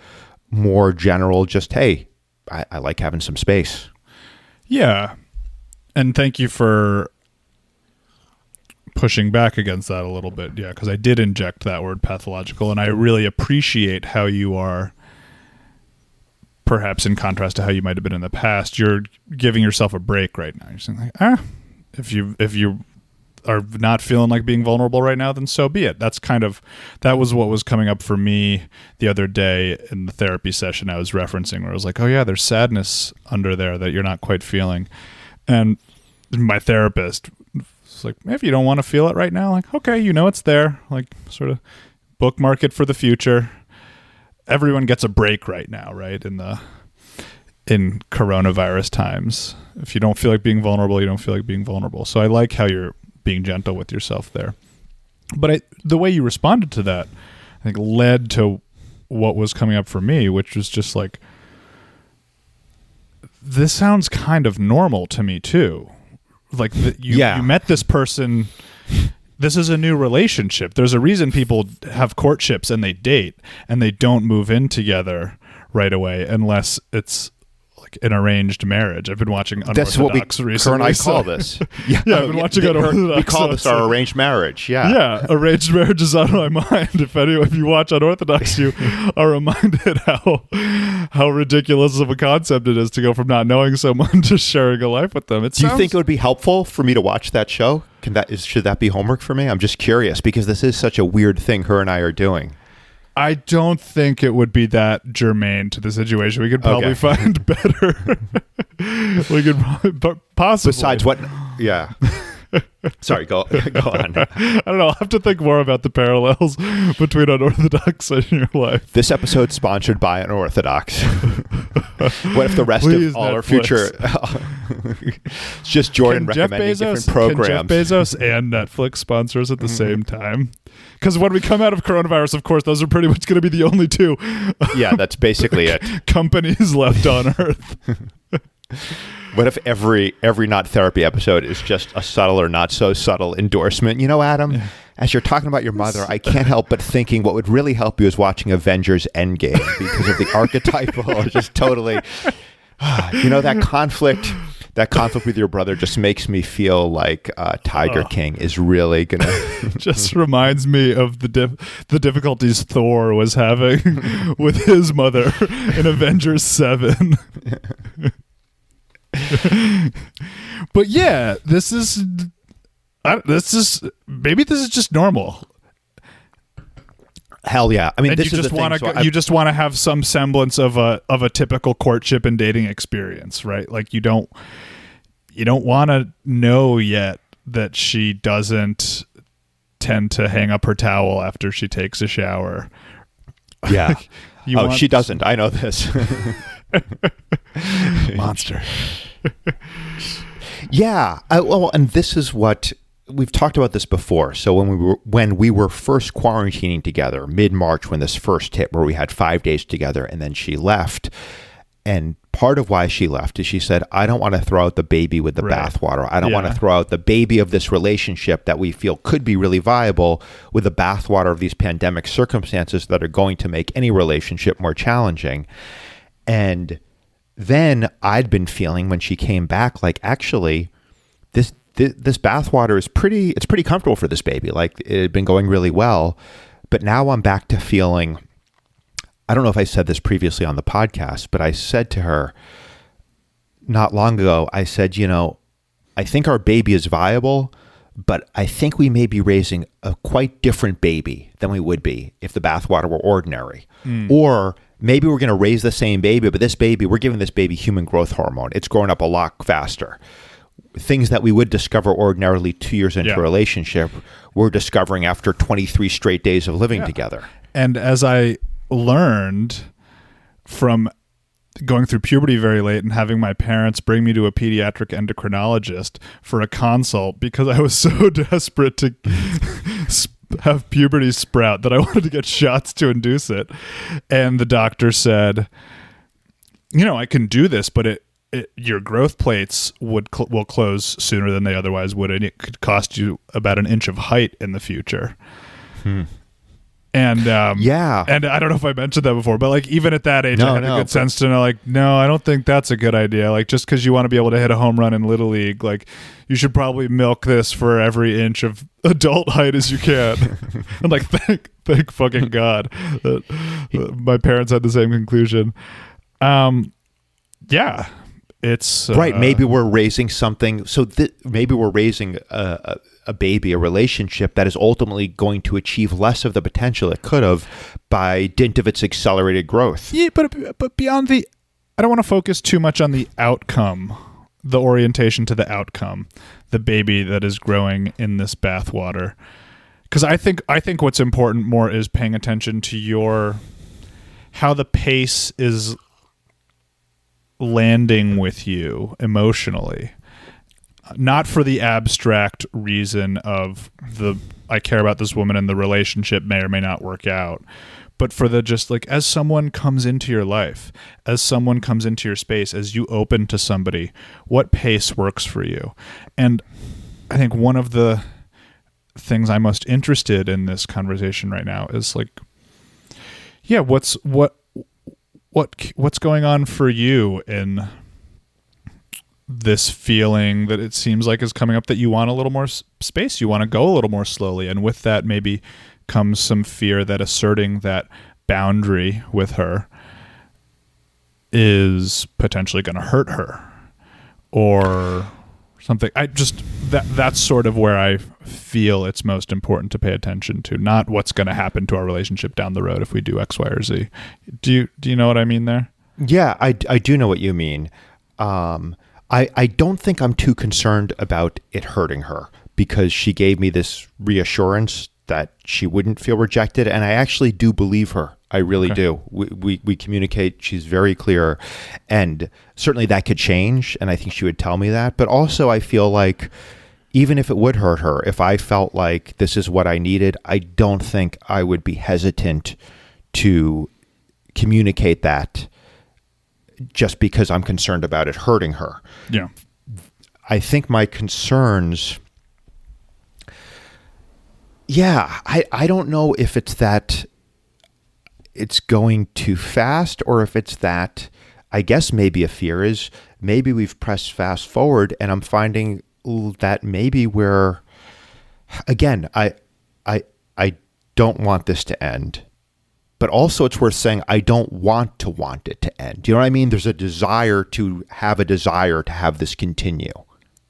more general, just hey, I, I like having some space. Yeah. And thank you for pushing back against that a little bit. Yeah, because I did inject that word pathological, and I really appreciate how you are, perhaps in contrast to how you might have been in the past, you're giving yourself a break right now. You're saying, like, ah, if you if you are not feeling like being vulnerable right now, then so be it. That's kind of that was what was coming up for me the other day in the therapy session I was referencing, where I was like, oh yeah, there's sadness under there that you're not quite feeling, and my therapist was like, if you don't want to feel it right now, like okay, you know it's there, like sort of bookmark it for the future. Everyone gets a break right now, right? In the in coronavirus times. If you don't feel like being vulnerable, you don't feel like being vulnerable. So I like how you're being gentle with yourself there. But I, the way you responded to that, I think, led to what was coming up for me, which was just like, this sounds kind of normal to me too. Like the, you, Yeah. you met this person. This is a new relationship. There's a reason people have courtships and they date and they don't move in together right away unless it's like an arranged marriage. I've been watching Unorthodox That's what we recently. Her and I call this. [laughs] Yeah, I've been watching her- Unorthodox, We call this our arranged marriage. Yeah. yeah, arranged marriage is on my [laughs] mind. If any, if you watch Unorthodox, [laughs] you are reminded how how ridiculous of a concept it is to go from not knowing someone to sharing a life with them. It Do you think it would be helpful for me to watch that show? Can that is should that be homework for me? I'm just curious because this is such a weird thing her and I are doing. I don't think it would be that germane to the situation. We could probably Okay. find [laughs] better. we could probably, but possibly. Besides what? Yeah. Sorry. Go [laughs] go on. [laughs] I don't know. I'll have to think more about the parallels [laughs] between unorthodox and your life. This episode's sponsored by Unorthodox. what if the rest Please, of all our future? it's just Jordan Can recommending Bezos, different programs. Jeff Bezos and Netflix sponsors at the mm-hmm. same time? Because when we come out of coronavirus, of course, those are pretty much going to be the only two yeah, that's basically it. companies left on Earth. What if every every not therapy episode is just a subtle or not so subtle endorsement? You know, Adam, as you're talking about your mother, I can't help but thinking what would really help you is watching Avengers Endgame because of the archetypal, [laughs] just totally, [sighs] you know, that conflict. That conflict with your brother just makes me feel like uh, Tiger Oh. King is really gonna. [laughs] just reminds me of the dif- the difficulties Thor was having [laughs] with his mother in Avengers 7. [laughs] but yeah, this is I, this is maybe this is just normal. Hell yeah! I mean, you just want to so you just want to have some semblance of a of a typical courtship and dating experience, right? Like you don't you don't want to know yet that she doesn't tend to hang up her towel after she takes a shower. yeah. [laughs] Oh, want- she doesn't. I know this. [laughs] monster. [laughs] Yeah. I, well, and this is what we've talked about this before. So when we were when we were first quarantining together, mid March, when this first hit, where we had five days together, and then she left. And part of why she left is she said, "I don't want to throw out the baby with the Right. bathwater. I don't want to throw out the baby of this relationship that we feel could be really viable with the bathwater of these pandemic circumstances that are going to make any relationship more challenging." And then I'd been feeling when she came back, like actually, this this, this bathwater is pretty. It's pretty comfortable for this baby. Like it had been going really well, but now I'm back to feeling. I don't know if I said this previously on the podcast, but I said to her not long ago. I said, you know, I think our baby is viable, but I think we may be raising a quite different baby than we would be if the bathwater were ordinary. Hmm. Or maybe we're going to raise the same baby, but this baby, we're giving this baby human growth hormone. It's growing up a lot faster. Things that we would discover ordinarily two years into Yeah. a relationship, we're discovering after 23 straight days of living together. And as I learned from going through puberty very late and having my parents bring me to a pediatric endocrinologist for a consult because I was so [laughs] desperate to [laughs] have puberty sprout that I [laughs] wanted to get shots to induce it. And the doctor said, you know, I can do this, but it, it your growth plates would cl- will close sooner than they otherwise would, and it could cost you about an inch of height in the future. Hmm. And um, Yeah. and I don't know if I mentioned that before, but like even at that age, No, I had no, a good sense to know, like, no, I don't think that's a good idea. Like, just because you want to be able to hit a home run in little league, like, you should probably milk this for every inch of [laughs] adult height as you can. [laughs] I'm like, thank, thank fucking god that uh, my parents had the same conclusion. Um, yeah, it's right uh, maybe we're raising something so th- maybe we're raising a, a, a baby a relationship that is ultimately going to achieve less of the potential it could have by dint of its accelerated growth. Yeah, but but beyond the, I don't want to focus too much on the outcome, the orientation to the outcome, the baby that is growing in this bathwater, because I think I think what's important more is paying attention to your, how the pace is landing with you emotionally not for the abstract reason of the I care about this woman and the relationship may or may not work out, but for the just like as someone comes into your life, as someone comes into your space, as you open to somebody, what pace works for you? And I think one of the things I'm most interested in this conversation right now is like yeah, what's what what what's going on for you in this feeling that it seems like is coming up that you want a little more space you want to go a little more slowly and with that maybe comes some fear that asserting that boundary with her is potentially going to hurt her or something. I just that that's sort of where i feel it's most important to pay attention to not what's going to happen to our relationship down the road if we do x y or z. Do you do you know what i mean there? Yeah i, I do know what you mean. Um, I, I don't think i'm too concerned about it hurting her because she gave me this reassurance that she wouldn't feel rejected and i actually do believe her. I really Okay. do. We, we, we communicate. She's very clear and certainly that could change and i think she would tell me that. But also i feel like even if it would hurt her if i felt like this is what i needed i don't think i would be hesitant to communicate that just because i'm concerned about it hurting her yeah, I, think my concerns yeah, I, I don't know if it's that it's going too fast or if it's that I guess maybe a fear is maybe we've pressed fast forward and I'm finding that maybe we're again, I I I don't want this to end. But also it's worth saying I don't want to want it to end. Do you know what I mean? There's a desire to have a desire to have this continue.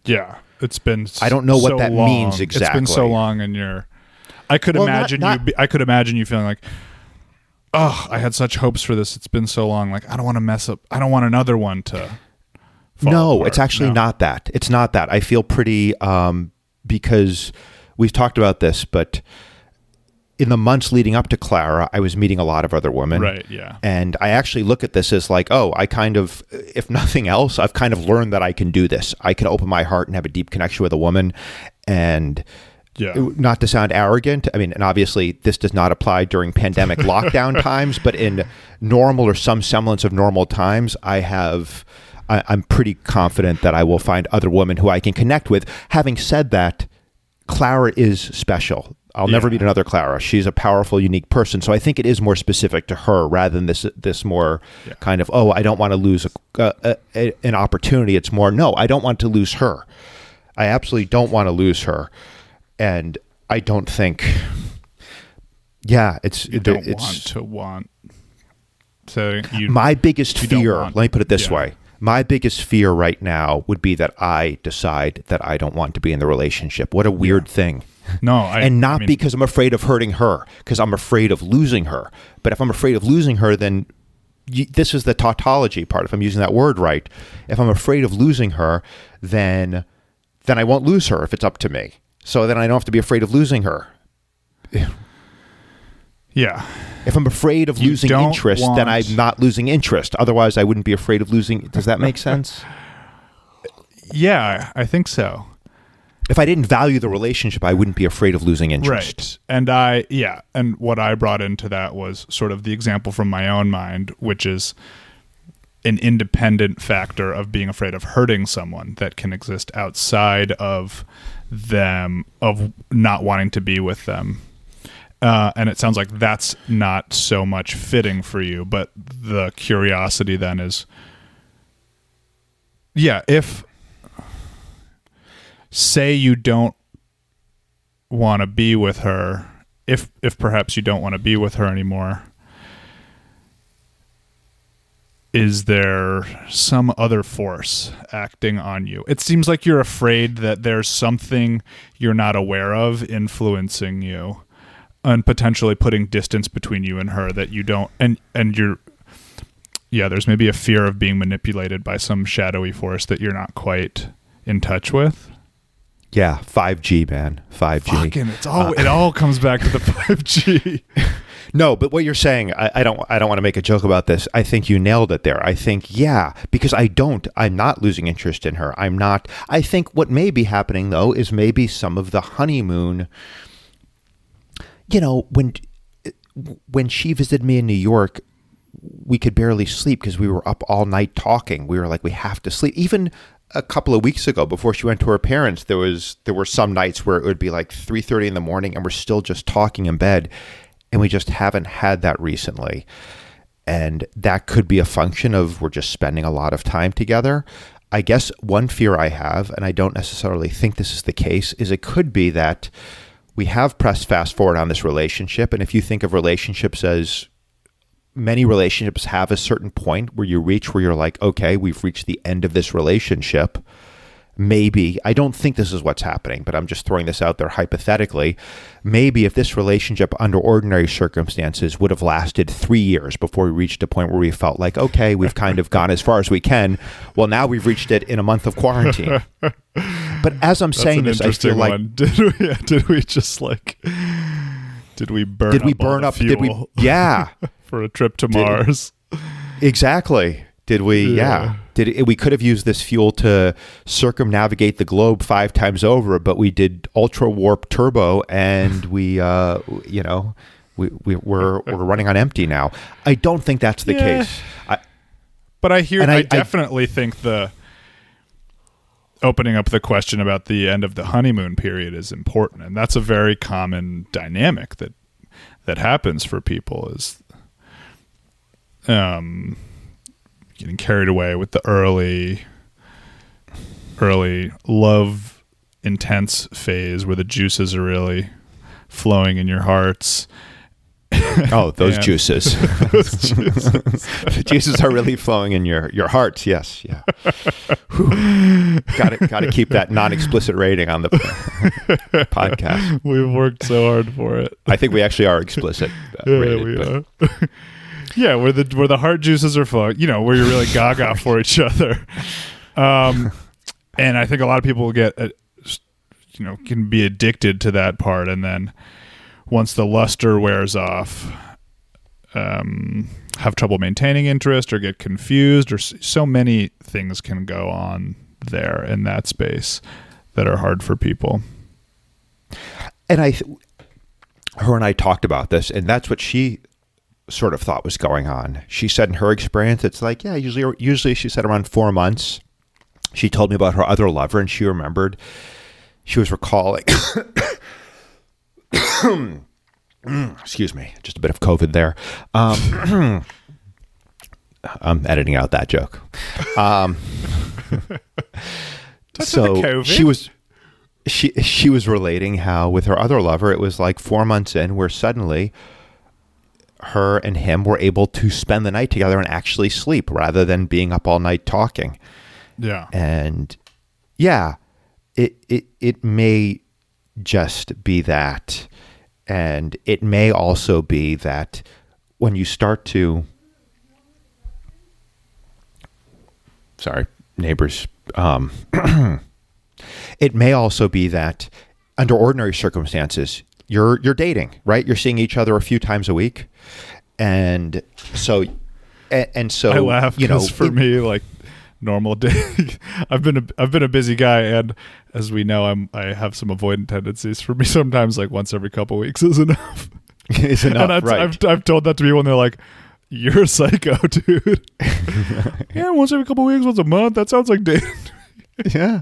Yeah. It's been I don't know so what that long. means exactly. It's been so long and you're I could Well, imagine not- you be, I could imagine you feeling like oh, I had such hopes for this. It's been so long. Like I don't want to mess up. I don't want another one to no, apart. it's actually No. not that. It's not that. I feel pretty um, because we've talked about this, but in the months leading up to Clara, I was meeting a lot of other women. Right, yeah. And I actually look at this as like, oh, I kind of, if nothing else, I've kind of learned that I can do this. I can open my heart and have a deep connection with a woman. And Yeah. not to sound arrogant, I mean, and obviously this does not apply during pandemic [laughs] lockdown times, but in normal or some semblance of normal times, I have, I, I'm pretty confident that I will find other women who I can connect with. Having said that, Clara is special. I'll never meet another Clara. She's a powerful, unique person. So I think it is more specific to her rather than this this more Yeah. kind of oh I don't want to lose a, a, a, an opportunity. It's more no I don't want to lose her. I absolutely don't want to lose her, and I don't think. Yeah, it's you don't it's want to want so you my biggest fear. want- let me put it this yeah. way: my biggest fear right now would be that I decide that I don't want to be in the relationship. What a weird thing. No [laughs] I, and not I mean, because I'm afraid of hurting her, because I'm afraid of losing her. But if I'm afraid of losing her, then y this is the tautology part. If I'm using that word right, if I'm afraid of losing her, then then I won't lose her if it's up to me. So then I don't have to be afraid of losing her. [sighs] yeah If I'm afraid of You losing interest, then I'm not losing interest. Otherwise, I wouldn't be afraid of losing. Does that make [laughs] sense? yeah I think so if I didn't value the relationship, I wouldn't be afraid of losing interest. Right. And I, yeah. And what I brought into that was sort of the example from my own mind, which is an independent factor of being afraid of hurting someone that can exist outside of them, of not wanting to be with them. Uh, and it sounds like that's not so much fitting for you, but the curiosity then is yeah, if say you don't want to be with her if if perhaps you don't want to be with her anymore is there some other force acting on you? It seems like you're afraid that there's something you're not aware of influencing you and potentially putting distance between you and her that you don't and and you're yeah there's maybe a fear of being manipulated by some shadowy force that you're not quite in touch with Yeah, 5G, man. 5G. Fucking, it's all uh, it all comes back to the [laughs] 5G. No, but what you're saying, I, I don't, I don't want to make a joke about this. I think you nailed it there. I think, yeah, because I don't, I'm not losing interest in her. I'm not. I think what may be happening though is maybe some of the honeymoon. You know, when when she visited me in New York, we could barely sleep because we were up all night talking. We were like, we have to sleep. Even a couple of weeks ago, before she went to her parents, there was there were some nights where it would be like three thirty in the morning, and we're still just talking in bed, and we just haven't had that recently. And that could be a function of we're just spending a lot of time together. I guess one fear I have, and I don't necessarily think this is the case, is it could be that we have pressed fast forward on this relationship. And if you think of relationships as many relationships have a certain point where you reach where you're like, okay, we've reached the end of this relationship. Maybe, I don't think this is what's happening, but I'm just throwing this out there hypothetically. Maybe if this relationship under ordinary circumstances would have lasted three years before we reached a point where we felt like, okay, we've kind of gone as far as we can. Well, now we've reached it in a month of quarantine. [laughs] But as I'm That's saying this, I feel like. [laughs] Did we? Did we just like? Did we burn? did we burn the up? Did we? fuel Yeah, [laughs] for a trip to Mars? exactly. Did we? Yeah. Yeah. Did it, we could have used this fuel to circumnavigate the globe five times over, but we did ultra warp turbo, and we, uh, you know, we, we we're we're running on empty now. I don't think that's the Yeah. case. I, But I hear. I, I- I- definitely think the opening up the question about the end of the honeymoon period is important, and that's a very common dynamic that that happens for people is um getting carried away with the early early love intense phase where the juices are really flowing in your hearts [laughs] Oh, those And- [laughs] [laughs] juices. the juices are really flowing in your your heart. Yes, yeah. Got to got to keep that non-explicit rating on the podcast. we've worked so hard for it I think we actually are explicit. uh, Yeah, rated, we but- are. Yeah, where the where the heart juices are flowing, you know, where you're really gaga [laughs] for each other. Um, and I think a lot of people will get, uh, you know, can be addicted to that part, and then once the luster wears off, um, have trouble maintaining interest or get confused, or so many things can go on there in that space that are hard for people. and I, her and I talked about this, and that's what she sort of thought was going on. She said in her experience, it's like, yeah, usually, usually she said around four months. She told me about her other lover, and she remembered. She was recalling. [coughs] excuse me, just a bit of COVID there. Um, [coughs] I'm editing out that joke. Um, [laughs] so COVID. she was she she was relating how with her other lover it was like four months in where suddenly her and him were able to spend the night together and actually sleep rather than being up all night talking Yeah. and yeah it it it may just be that and it may also be that when you start to sorry neighbors um [clears throat] it may also be that under ordinary circumstances you're you're dating right you're seeing each other a few times a week and so and, and so I laugh you know for it- me, like normal day, [laughs] I've been a I've been a busy guy, and as we know, I'm I have some avoidant tendencies. For me, [laughs] sometimes like once every couple weeks is enough. [laughs] is enough and I've, right I've I've told that to people, and they're like, "You're a psycho, dude." yeah, once every couple weeks, once a month. That sounds like dating. Yeah.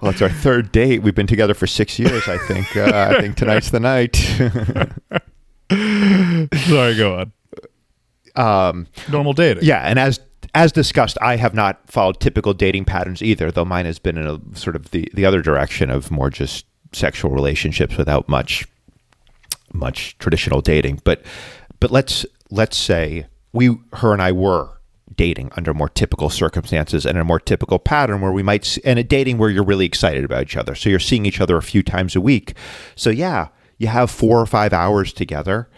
Well, it's our third date. We've been together for six years. I think. Uh, I think tonight's the night. [laughs] Sorry, go on. um, Normal dating. yeah, and as as discussed, I have not followed typical dating patterns either. Though mine has been in a sort of the the other direction of more just sexual relationships without much much traditional dating. But but let's let's say we her and I were dating under more typical circumstances and a more typical pattern where we might and a dating where you're really excited about each other. So you're seeing each other a few times a week. So yeah, you have 4 or 5 hours together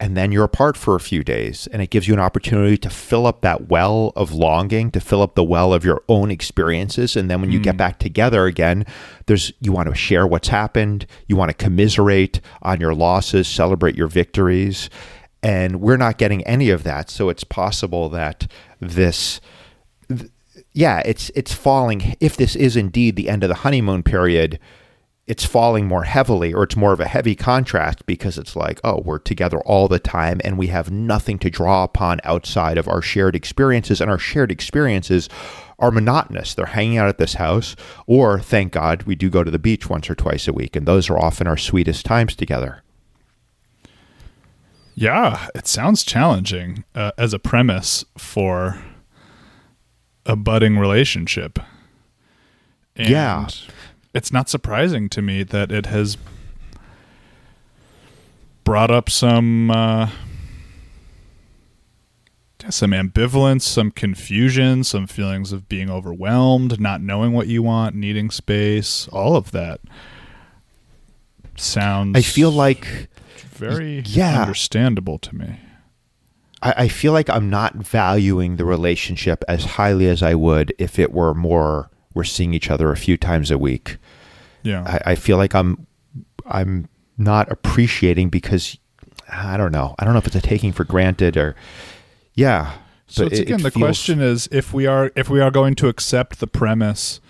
and then you're apart for a few days and it gives you an opportunity to fill up that well of longing to fill up the well of your own experiences and then when you get mm. back together again there's you want to share what's happened you want to commiserate on your losses celebrate your victories and we're not getting any of that so it's possible that this yeah it's it's falling if this is indeed the end of the honeymoon period it's falling more heavily or it's more of a heavy contrast because it's like oh we're together all the time and we have nothing to draw upon outside of our shared experiences and our shared experiences are monotonous. They're hanging out at this house or thank god we do go to the beach once or twice a week and those are often our sweetest times together Yeah, it sounds challenging uh, as a premise for a budding relationship. And Yeah. It's not surprising to me that it has brought up some uh, some ambivalence, some confusion, some feelings of being overwhelmed, not knowing what you want, needing space, all of that sounds i feel like very Yeah. understandable to me. I, I feel like I'm not valuing the relationship as highly as I would if it were more we're seeing each other a few times a week. Yeah. I, I feel like I'm I'm not appreciating because I don't know. I don't know if it's a taking for granted or yeah. so it's it- again it the feels- question is if we are if we are going to accept the premise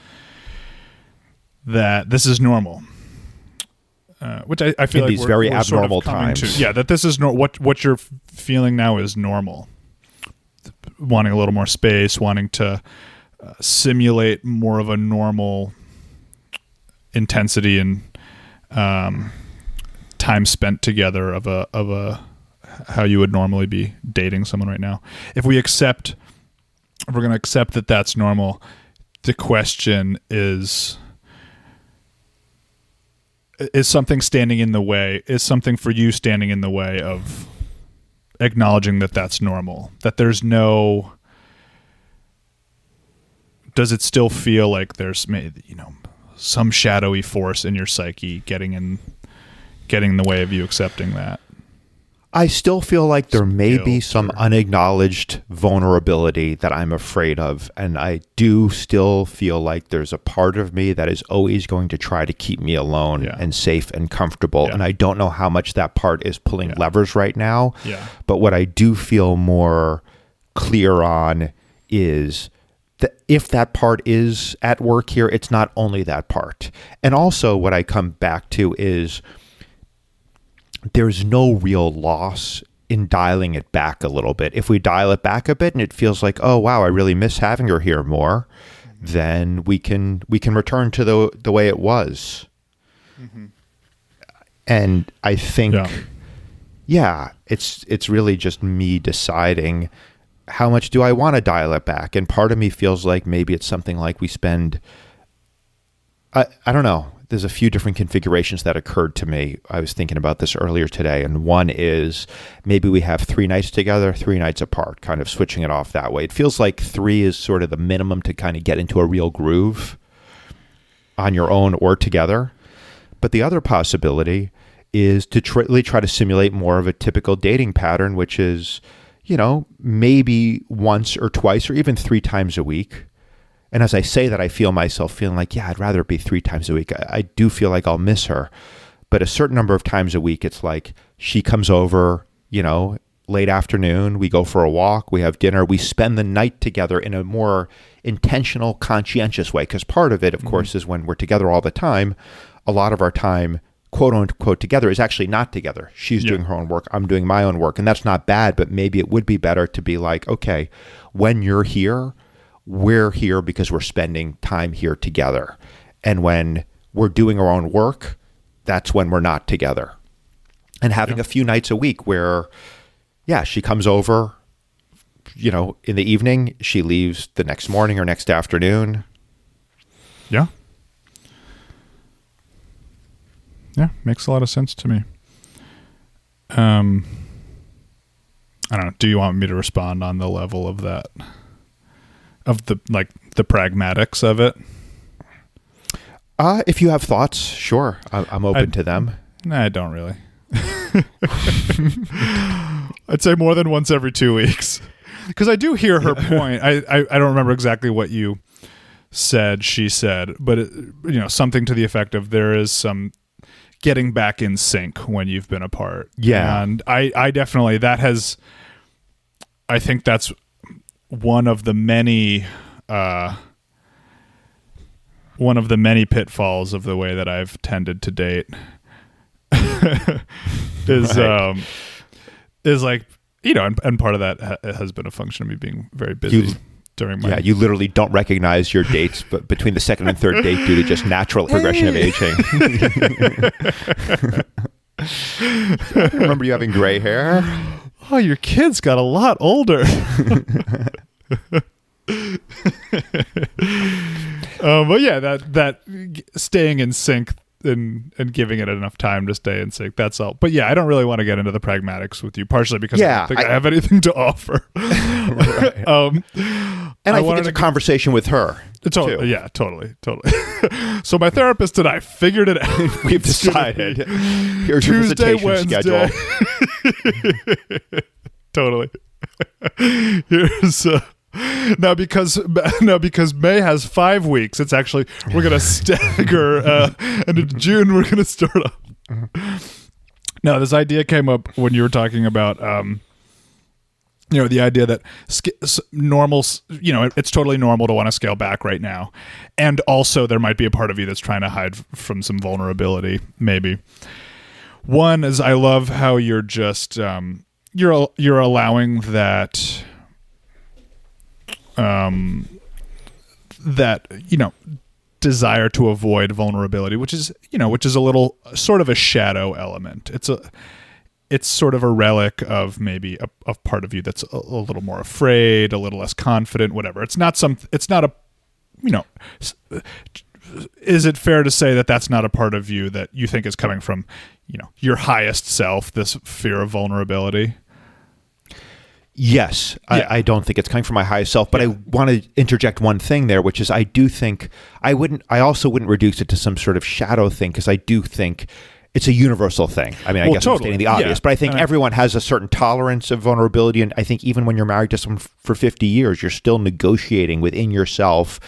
that this is normal. Uh, which I, I feel In like these we're- very we're sort of abnormal coming to- times. yeah, that this is no, what what you're f- feeling now is normal. Wanting a little more space, wanting to uh, simulate more of a normal intensity and um, time spent together of a of a how you would normally be dating someone right now. If we accept, if we're going to accept that that's normal, the question is is something standing in the way is something for you standing in the way of acknowledging that that's normal that there's no does it still feel like there's you know some shadowy force in your psyche getting in getting in the way of you accepting that I still feel like there may be some unacknowledged vulnerability that I'm afraid of. And I do still feel like there's a part of me that is always going to try to keep me alone Yeah. and safe and comfortable. Yeah. And I don't know how much that part is pulling Yeah. levers right now. Yeah. But what I do feel more clear on is that if that part is at work here, it's not only that part. And also, what I come back to is there's no real loss in dialing it back a little bit. If we dial it back a bit and it feels like, oh wow, I really miss having her here more, then we can we can return to the the way it was. Mm-hmm. And I think Yeah. yeah, it's it's really just me deciding how much do I want to dial it back. And part of me feels like maybe it's something like we spend I, I don't know. There's a few different configurations that occurred to me. I was thinking about this earlier today, and one is maybe we have three nights together, three nights apart, kind of switching it off that way. It feels like three is sort of the minimum to kind of get into a real groove on your own or together. But the other possibility is to tr- really try to simulate more of a typical dating pattern, which is, you know, maybe once or twice or even three times a week. And as I say that, I feel myself feeling like, yeah, I'd rather it be three times a week. I, I do feel like I'll miss her. But a certain number of times a week, it's like she comes over, you know, late afternoon. We go for a walk. We have dinner. We spend the night together in a more intentional, conscientious way. Because part of it, of mm-hmm. course, is when we're together all the time, a lot of our time, quote unquote, together is actually not together. She's Yeah. doing her own work. I'm doing my own work. And that's not bad, but maybe it would be better to be like, okay, when you're here, we're here because we're spending time here together. And when we're doing our own work, that's when we're not together. And having a few nights a week where, yeah, she comes over, you know, in the evening, she leaves the next morning or next afternoon. Yeah. Yeah, makes a lot of sense to me. Um I don't know. Do you want me to respond on the level of that of the like the pragmatics of it? Uh, if you have thoughts, sure, I- I'm open I- to them. Nah, I don't really. [laughs] I'd say more than once every two weeks. Because I do hear her point. I, I, I don't remember exactly what you said, she said, but it, you know, something to the effect of there is some getting back in sync when you've been apart. Yeah. And I, I definitely, that has, I think that's one of the many, uh, one of the many pitfalls of the way that I've tended to date [laughs] is Right. um is like you know and, and part of that ha- has been a function of me being very busy You- during my Yeah, you literally don't recognize your dates, but between the second and third [laughs] date due to just natural progression of aging. I [laughs] remember you having gray hair. Oh your kids got a lot older. Um, [laughs] [laughs] but yeah that that staying in sync and and giving it enough time to stay in sync that's all but yeah i don't really want to get into the pragmatics with you partially because i Yeah, don't think i, I- have anything to offer [laughs] [laughs] um And I, think wanted it's a conversation with her. Totally, yeah, totally, totally. [laughs] so my therapist and I figured it out. We've decided. Here's your Tuesday, visitation Wednesday. schedule. totally. Here's uh, [laughs] now because [laughs] now because May has five weeks. It's actually we're gonna [laughs] stagger, uh, and in June we're gonna start off. Now this idea came up when you were talking about. Um, you know the idea that normal you know it- it's totally normal to want to scale back right now and also there might be a part of you that's trying to hide from some vulnerability maybe one is i love how you're just um you're you're allowing that um that you know desire to avoid vulnerability, which is you know which is a little sort of a shadow element. It's a it's sort of a relic of maybe a, a part of you that's a, a little more afraid, a little less confident, whatever. It's not some. It's not a you know. Is it fair to say that that's not a part of you that you think is coming from, you know, your highest self? This fear of vulnerability. Yes, Yeah. I, I don't think it's coming from my highest self, but I want to interject one thing there, which is I do think I wouldn't. I also wouldn't reduce it to some sort of shadow thing because I do think it's a universal thing. I mean, I Well, guess totally. I'm stating the obvious, Yeah. but I think I- everyone has a certain tolerance of vulnerability, and I think even when you're married to someone f- for 50 years, you're still negotiating within yourself.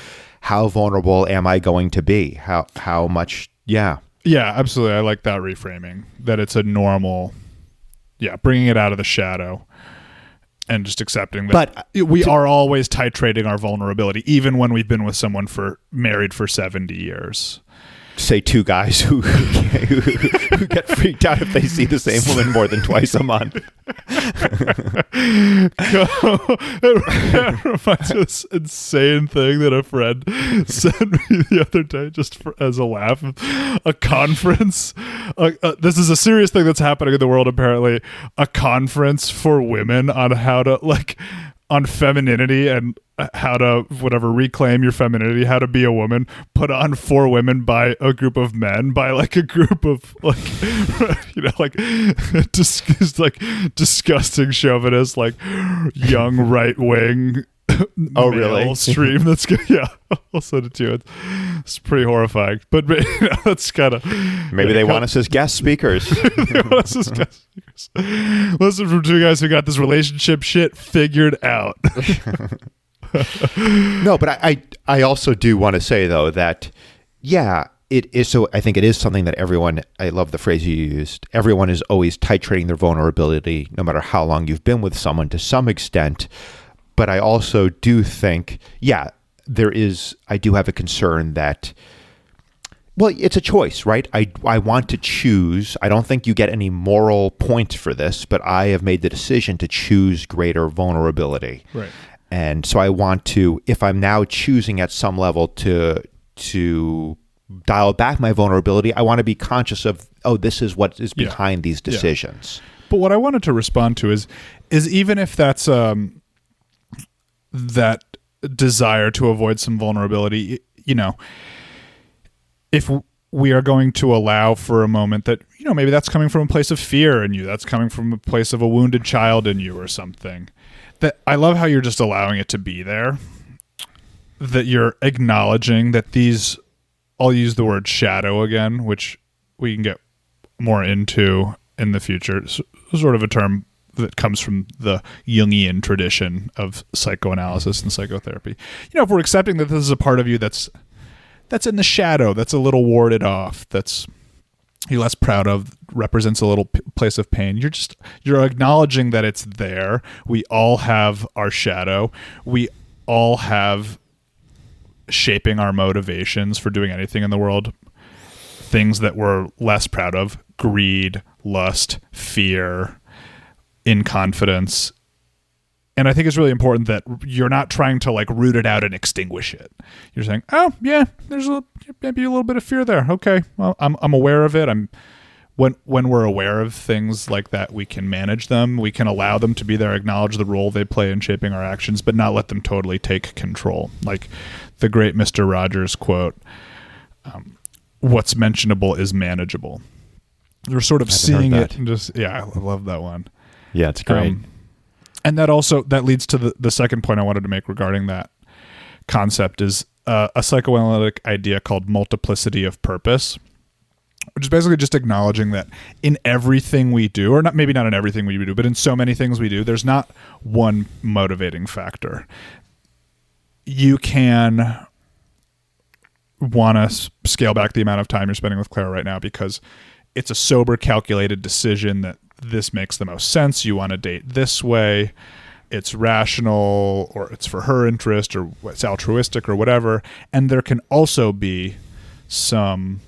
How vulnerable am I going to be? How how much? Yeah, Yeah, absolutely. I like that reframing. That it's a normal, yeah, bringing it out of the shadow and just accepting that But, uh, we are always titrating our vulnerability, even when we've been with someone for married for seventy years. Say two guys who [laughs] who, get freaked out if they see the same woman more than twice a month. it reminds me of this insane thing that a friend [laughs] sent me the other day, just for, as a laugh. A conference. Uh, uh, this is a serious thing that's happening in the world. Apparently, a conference for women on how to like on femininity and uh, how to whatever reclaim your femininity, how to be a woman, put on for women by a group of men, by like a group of like [laughs] you know like [laughs] dis- like disgusting chauvinist, like young right wing. [laughs] Oh, really? [laughs] Stream that's good. [laughs] Yeah, I'll send it to you. It's, pretty horrifying, but you know, that's kind of Maybe they want us as guest speakers. Listen from two guys who got this relationship shit figured out. no, but I, I I also do want to say though that yeah, it is so I think it is something that everyone I love the phrase you used. Everyone is always titrating their vulnerability no matter how long you've been with someone to some extent. But I also do think, yeah, there is I do have a concern that well, it's a choice, right? I, I want to choose. I don't think you get any moral points for this, but I have made the decision to choose greater vulnerability. Right. And so I want to, if I'm now choosing at some level to to dial back my vulnerability, I want to be conscious of, oh, this is what is Yeah. behind these decisions. But what I wanted to respond to is is even if that's um that desire to avoid some vulnerability, you know, if we are going to allow for a moment that you know maybe that's coming from a place of fear in you, that's coming from a place of a wounded child in you or something. That I love how you're just allowing it to be there. That you're acknowledging that these I'll use the word shadow again, which we can get more into in the future. Sort of a term that comes from the Jungian tradition of psychoanalysis and psychotherapy. You know, if we're accepting that this is a part of you that's that's in the shadow, that's a little warded off, that's you're less proud of, represents a little p- place of pain. You're just you're acknowledging that it's there. We all have our shadow. We all have shaping our motivations for doing anything in the world things that we're less proud of greed, lust, fear, inconfidence. And I think it's really important that you're not trying to like root it out and extinguish it. You're saying, "Oh, yeah, there's a maybe a little bit of fear there. Okay, well, I'm I'm aware of it. I'm when when we're aware of things like that, we can manage them. We can allow them to be there, acknowledge the role they play in shaping our actions, but not let them totally take control. Like the great Mister Rogers quote: um, "What's mentionable is manageable." You're sort of seeing it and just yeah, I love that one. Yeah, it's Um, and that also that leads to the, the second point I wanted to make regarding that concept is uh, a psychoanalytic idea called multiplicity of purpose, which is basically just acknowledging that in everything we do, or not maybe not in everything we do, but in so many things we do, there's not one motivating factor. You can want to scale back the amount of time you're spending with Clara right now because it's a sober, calculated decision that this makes the most sense. You want to date this way. It's rational, or it's for her interest, or it's altruistic, or whatever. And there can also be some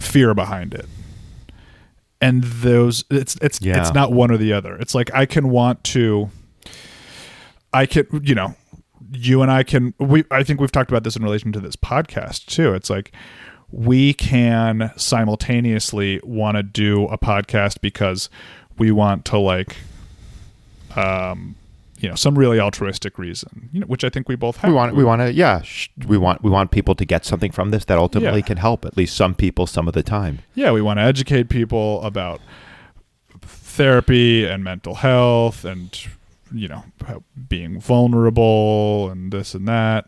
fear behind it. And those, it's it's Yeah. it's not one or the other. It's like I can want to, I can you know, you and I can we I think we've talked about this in relation to this podcast too. It's like we can simultaneously want to do a podcast because we want to like um you know some really altruistic reason you know which i think we both have. we want we want to yeah sh- we want we want people to get something from this that ultimately Yeah. can help at least some people some of the time. Yeah we want to educate people about therapy and mental health and you know being vulnerable and this and that.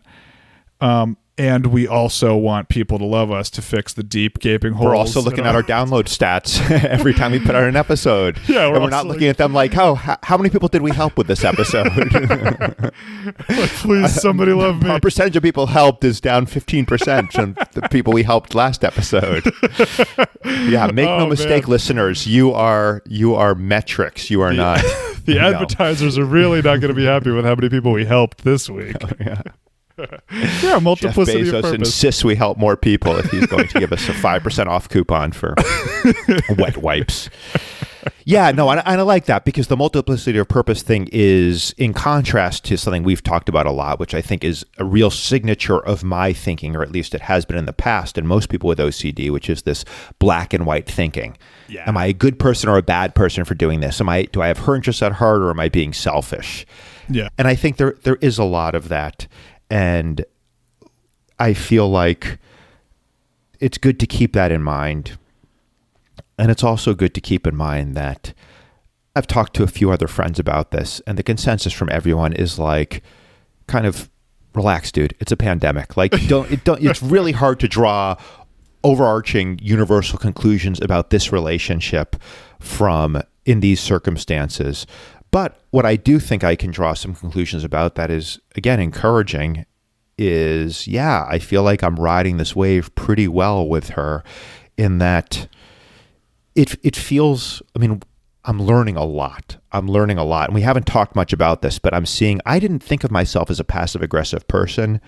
Um and we also want people to love us to fix the deep gaping holes we're also looking at our download stats [laughs] every time we put out an episode. [laughs] Yeah, we're and we're not looking at them like oh how, how many people did we help with this episode? [laughs] Like, please somebody love me. Our percentage of people helped is down 15% from the people we helped last episode. Yeah make Oh, no mistake man. listeners you are you are metrics you are not the advertisers are really not going to be happy with how many people we helped this week. Oh, yeah. Yeah Jeff multiplicity of Bezos purpose insists we help more people if he's going to give us a 5% off coupon for [laughs] wet wipes. Yeah, no, and, and I like that because the multiplicity of purpose thing is in contrast to something we've talked about a lot, which I think is a real signature of my thinking, or at least it has been in the past, and most people with OCD, which is this black and white thinking. Yeah. Am I a good person or a bad person for doing this? Am I do I have her interests at heart or am I being selfish? yeah And I think there there is a lot of that. And I feel like it's good to keep that in mind. And it's also good to keep in mind that I've talked to a few other friends about this, and the consensus from everyone is like, kind of relax, dude. It's a pandemic. Like, don't it don't. It's [laughs] really hard to draw overarching universal conclusions about this relationship from in these circumstances. But what I do think I can draw some conclusions about that is again encouraging is yeah, I feel like I'm riding this wave pretty well with her in that it it feels I mean I'm learning a lot. I'm learning a lot. And we haven't talked much about this, but I'm seeing I didn't think of myself as a passive aggressive person.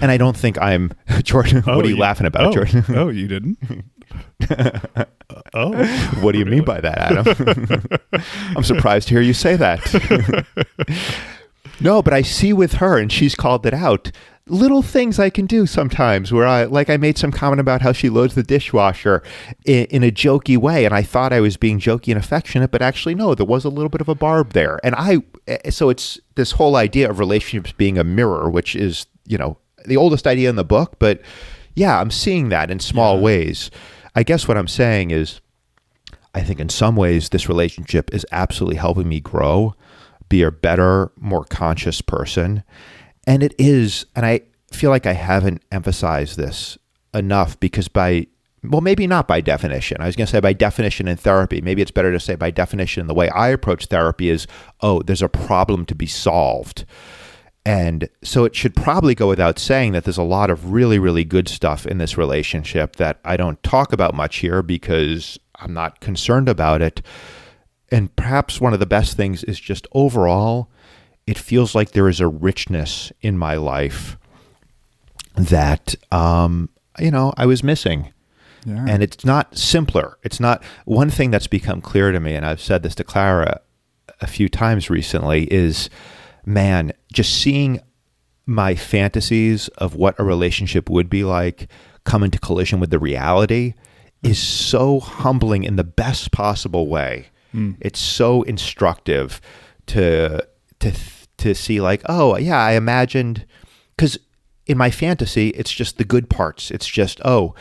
And I don't think I'm [laughs] Jordan. Oh, what are you, laughing about, oh, Jordan? oh you didn't [laughs] [laughs] oh What do you mean by that, Adam? [laughs] I'm surprised to hear you say that. [laughs] no, but I see with her, and she's called it out. Little things I can do sometimes where I, like, I made some comment about how she loads the dishwasher in, in a jokey way, and I thought I was being jokey and affectionate, but actually, no, there was a little bit of a barb there. And I, eh, so it's this whole idea of relationships being a mirror, which is, you know, the oldest idea in the book, but yeah, I'm seeing that in small ways. I guess what I'm saying is, I think in some ways this relationship is absolutely helping me grow, be a better, more conscious person. And it is, and I feel like I haven't emphasized this enough because by, well, maybe not by definition. I was going to say by definition in therapy. Maybe it's better to say by definition, the way I approach therapy is, oh, there's a problem to be solved. And so it should probably go without saying that there's a lot of really, really good stuff in this relationship that I don't talk about much here because I'm not concerned about it. And perhaps one of the best things is just overall, it feels like there is a richness in my life that, um, you know, I was missing. yeah And it's not simpler. It's not one thing that's become clear to me, and I've said this to Clara a few times recently, is man, just seeing my fantasies of what a relationship would be like come into collision with the reality is so humbling in the best possible way. Hmm. It's so instructive to to to see like, oh yeah, I imagined because in my fantasy, it's just the good parts. It's just oh,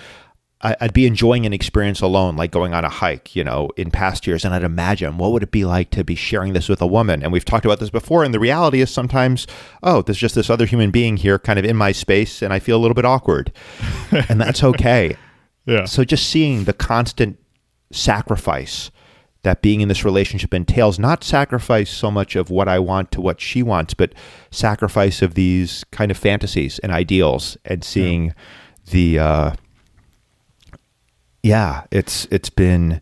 I'd be enjoying an experience alone, like going on a hike, you know, in past years, and I'd imagine what would it be like to be sharing this with a woman. And we've talked about this before, and the reality is sometimes, oh, there's just this other human being here, kind of in my space, and I feel a little bit awkward, [laughs] and that's okay. yeah. So just seeing the constant sacrifice that being in this relationship entails, not sacrifice so much of what I want to what she wants, but sacrifice of these kind of fantasies and ideals and seeing the uh yeah, it's it's been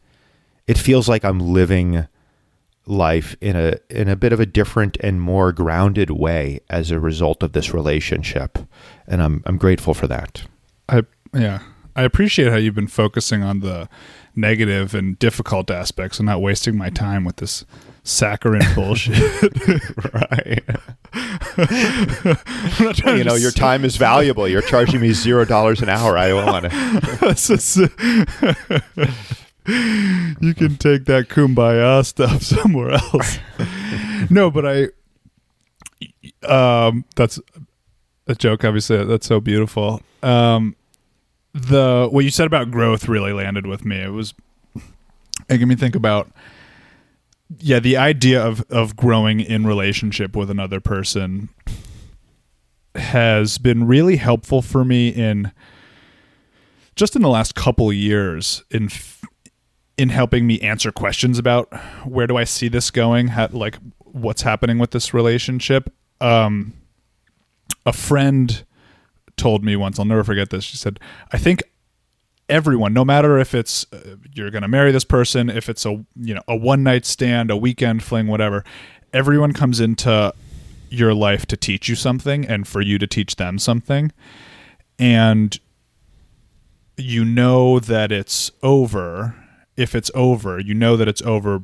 it feels like I'm living life in a in a bit of a different and more grounded way as a result of this relationship. And I'm I'm grateful for that. I yeah, I appreciate how you've been focusing on the negative and difficult aspects and not wasting my time with this saccharine bullshit. [laughs] right. [laughs] I'm not trying you know, your time is valuable. You're charging me zero dollars an hour. I don't want [laughs] to. You can take that kumbaya stuff somewhere else. no, but I. Um, that's a joke. Obviously, that's so beautiful. Um, the what you said about growth really landed with me. It was making me think about yeah the idea of of growing in relationship with another person has been really helpful for me in just in the last couple years in in helping me answer questions about where do I see this going, how, like what's happening with this relationship. Um, a friend told me once, I'll never forget this. She said, "I think everyone, no matter if it's uh, you're going to marry this person, if it's a you know a one night stand, a weekend fling, whatever, everyone comes into your life to teach you something and for you to teach them something, and you know that it's over. If it's over, you know that it's over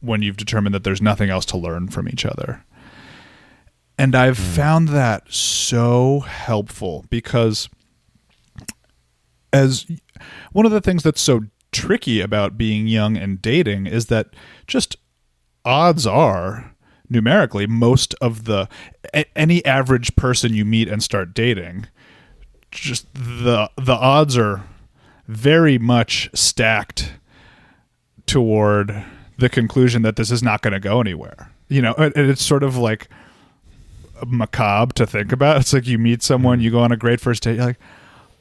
when you've determined that there's nothing else to learn from each other. And I've found that so helpful because as one of the things that's so tricky about being young and dating is that just odds are numerically most of the a- any average person you meet and start dating just the the odds are very much stacked toward the conclusion that this is not going to go anywhere. You know and and it's sort of like macabre to think about. It's like you meet someone you go on a great first date you're like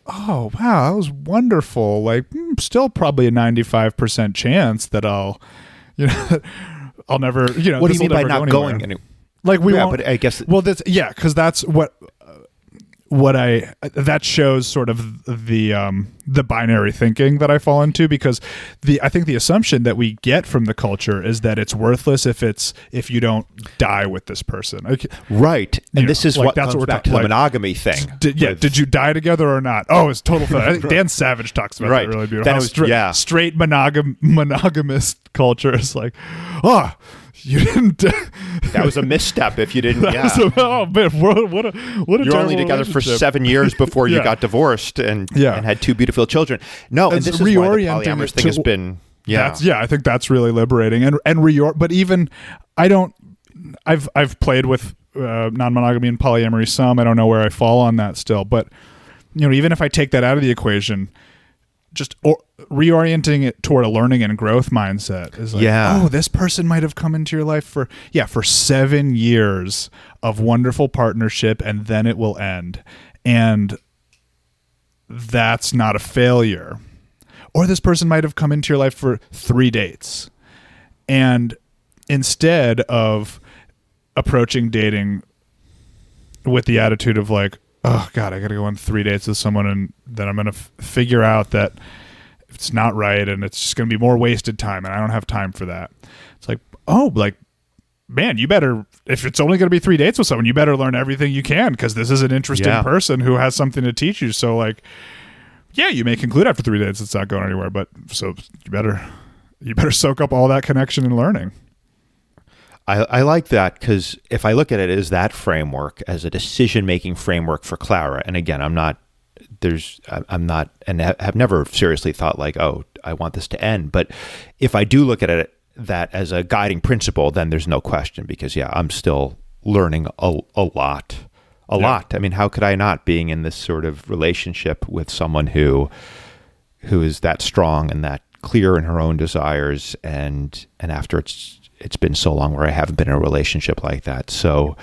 oh wow that was wonderful like mm, still probably a 95% chance that i'll [laughs] you know i'll never you know What do you mean by not anywhere. going? Any- like we yeah, won't, but I guess well that's yeah because that's what what i that shows sort of the um the binary thinking that i fall into because the i think the assumption that we get from the culture is that it's worthless if it's if you don't die with this person right. And You this is like, what that's what we're back talk- to the like, monogamy thing. did, yeah, with- did you die together or not? Oh, it's total fun. [laughs] I think Dan Savage talks about Right. that really beautiful. That was- stra- yeah. straight monogam monogamous culture is like, oh, you didn't. that was a misstep if you didn't. [laughs] yeah. a- oh man, what, what a what a You're only together for seven years before you [laughs] got divorced and Yeah. and had two beautiful children. No, and It's this is why the reorienting polyamorous thing has been. Yeah, That's, yeah, I think that's really liberating and and reor. But even I don't. I've I've played with uh, non-monogamy and polyamory some. I don't know where I fall on that still, but you know, even if I take that out of the equation, just or, reorienting it toward a learning and growth mindset is like, Yeah. oh, this person might have come into your life for yeah for seven years of wonderful partnership, and then it will end, and that's not a failure. Or this person might have come into your life for three dates. And instead of approaching dating with the attitude of like, oh God, I got to go on three dates with someone and then I'm going to f- figure out that it's not right and it's just going to be more wasted time and I don't have time for that. It's like, oh, like, man, you better, if it's only going to be three dates with someone, you better learn everything you can because this is an interesting Yeah. person who has something to teach you. So, like, yeah, you may conclude after three dates it's not going anywhere, but so you better you better soak up all that connection and learning. I, I like that because if I look at it as that framework, as a decision making framework for Clara, and again, I'm not, there's, I'm not, and have never seriously thought like, oh, I want this to end. But if I do look at it that as a guiding principle, then there's no question because, yeah, I'm still learning a, a lot. A Yeah. lot. I mean, how could I not being in this sort of relationship with someone who, who is that strong and that clear in her own desires and and after it's it's been so long where I haven't been in a relationship like that. So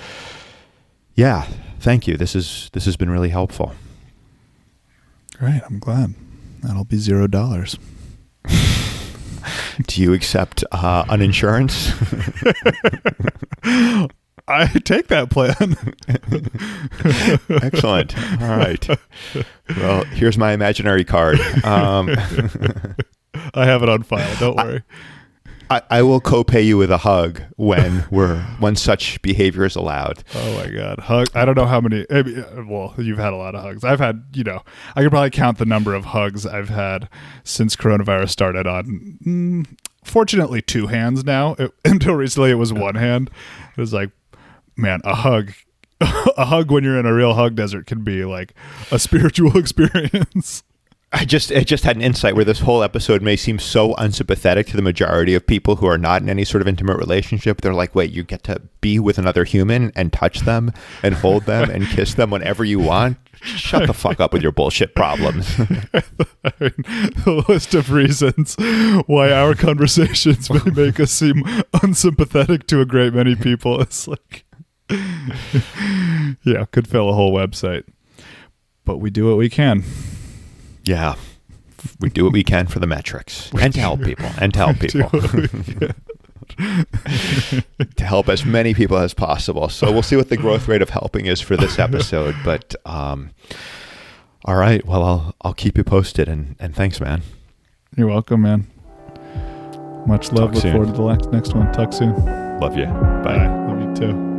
yeah, thank you. This is this has been really helpful. Great, I'm glad. That'll be zero dollars. [laughs] Do you accept uh, an insurance? [laughs] I take that plan. [laughs] Excellent. All right. Well, here's my imaginary card. Um, I have it on file. Don't worry. I, I will co-pay you with a hug when [laughs] we're when such behavior is allowed. oh my god, hug! I don't know how many. I mean, uh, well, you've had a lot of hugs. I've had, you know, I could probably count the number of hugs I've had since coronavirus started. On mm, fortunately, two hands now. It, [laughs] until recently, it was one hand. It was like, man, a hug [laughs] a hug when you're in a real hug desert can be like a spiritual experience. I just I just had an insight where this whole episode may seem so unsympathetic to the majority of people who are not in any sort of intimate relationship. They're like, wait, you get to be with another human and touch them and hold them and kiss them whenever you want. Shut the fuck up with your bullshit problems. [laughs] The list of reasons why our conversations may make us seem unsympathetic to a great many people is like, [laughs] yeah, could fill a whole website. But we do what we can. Yeah. We do what we can for the metrics [laughs] and to help people and to [laughs] help people what we [laughs] can. to help as many people as possible. So we'll see what the growth rate of helping is for this episode. But um, all right, well I'll I'll keep you posted and and thanks, man. You're welcome, man. Much love. Talk Look soon. forward to the next next one. Talk soon. Love you. Bye. Love you too.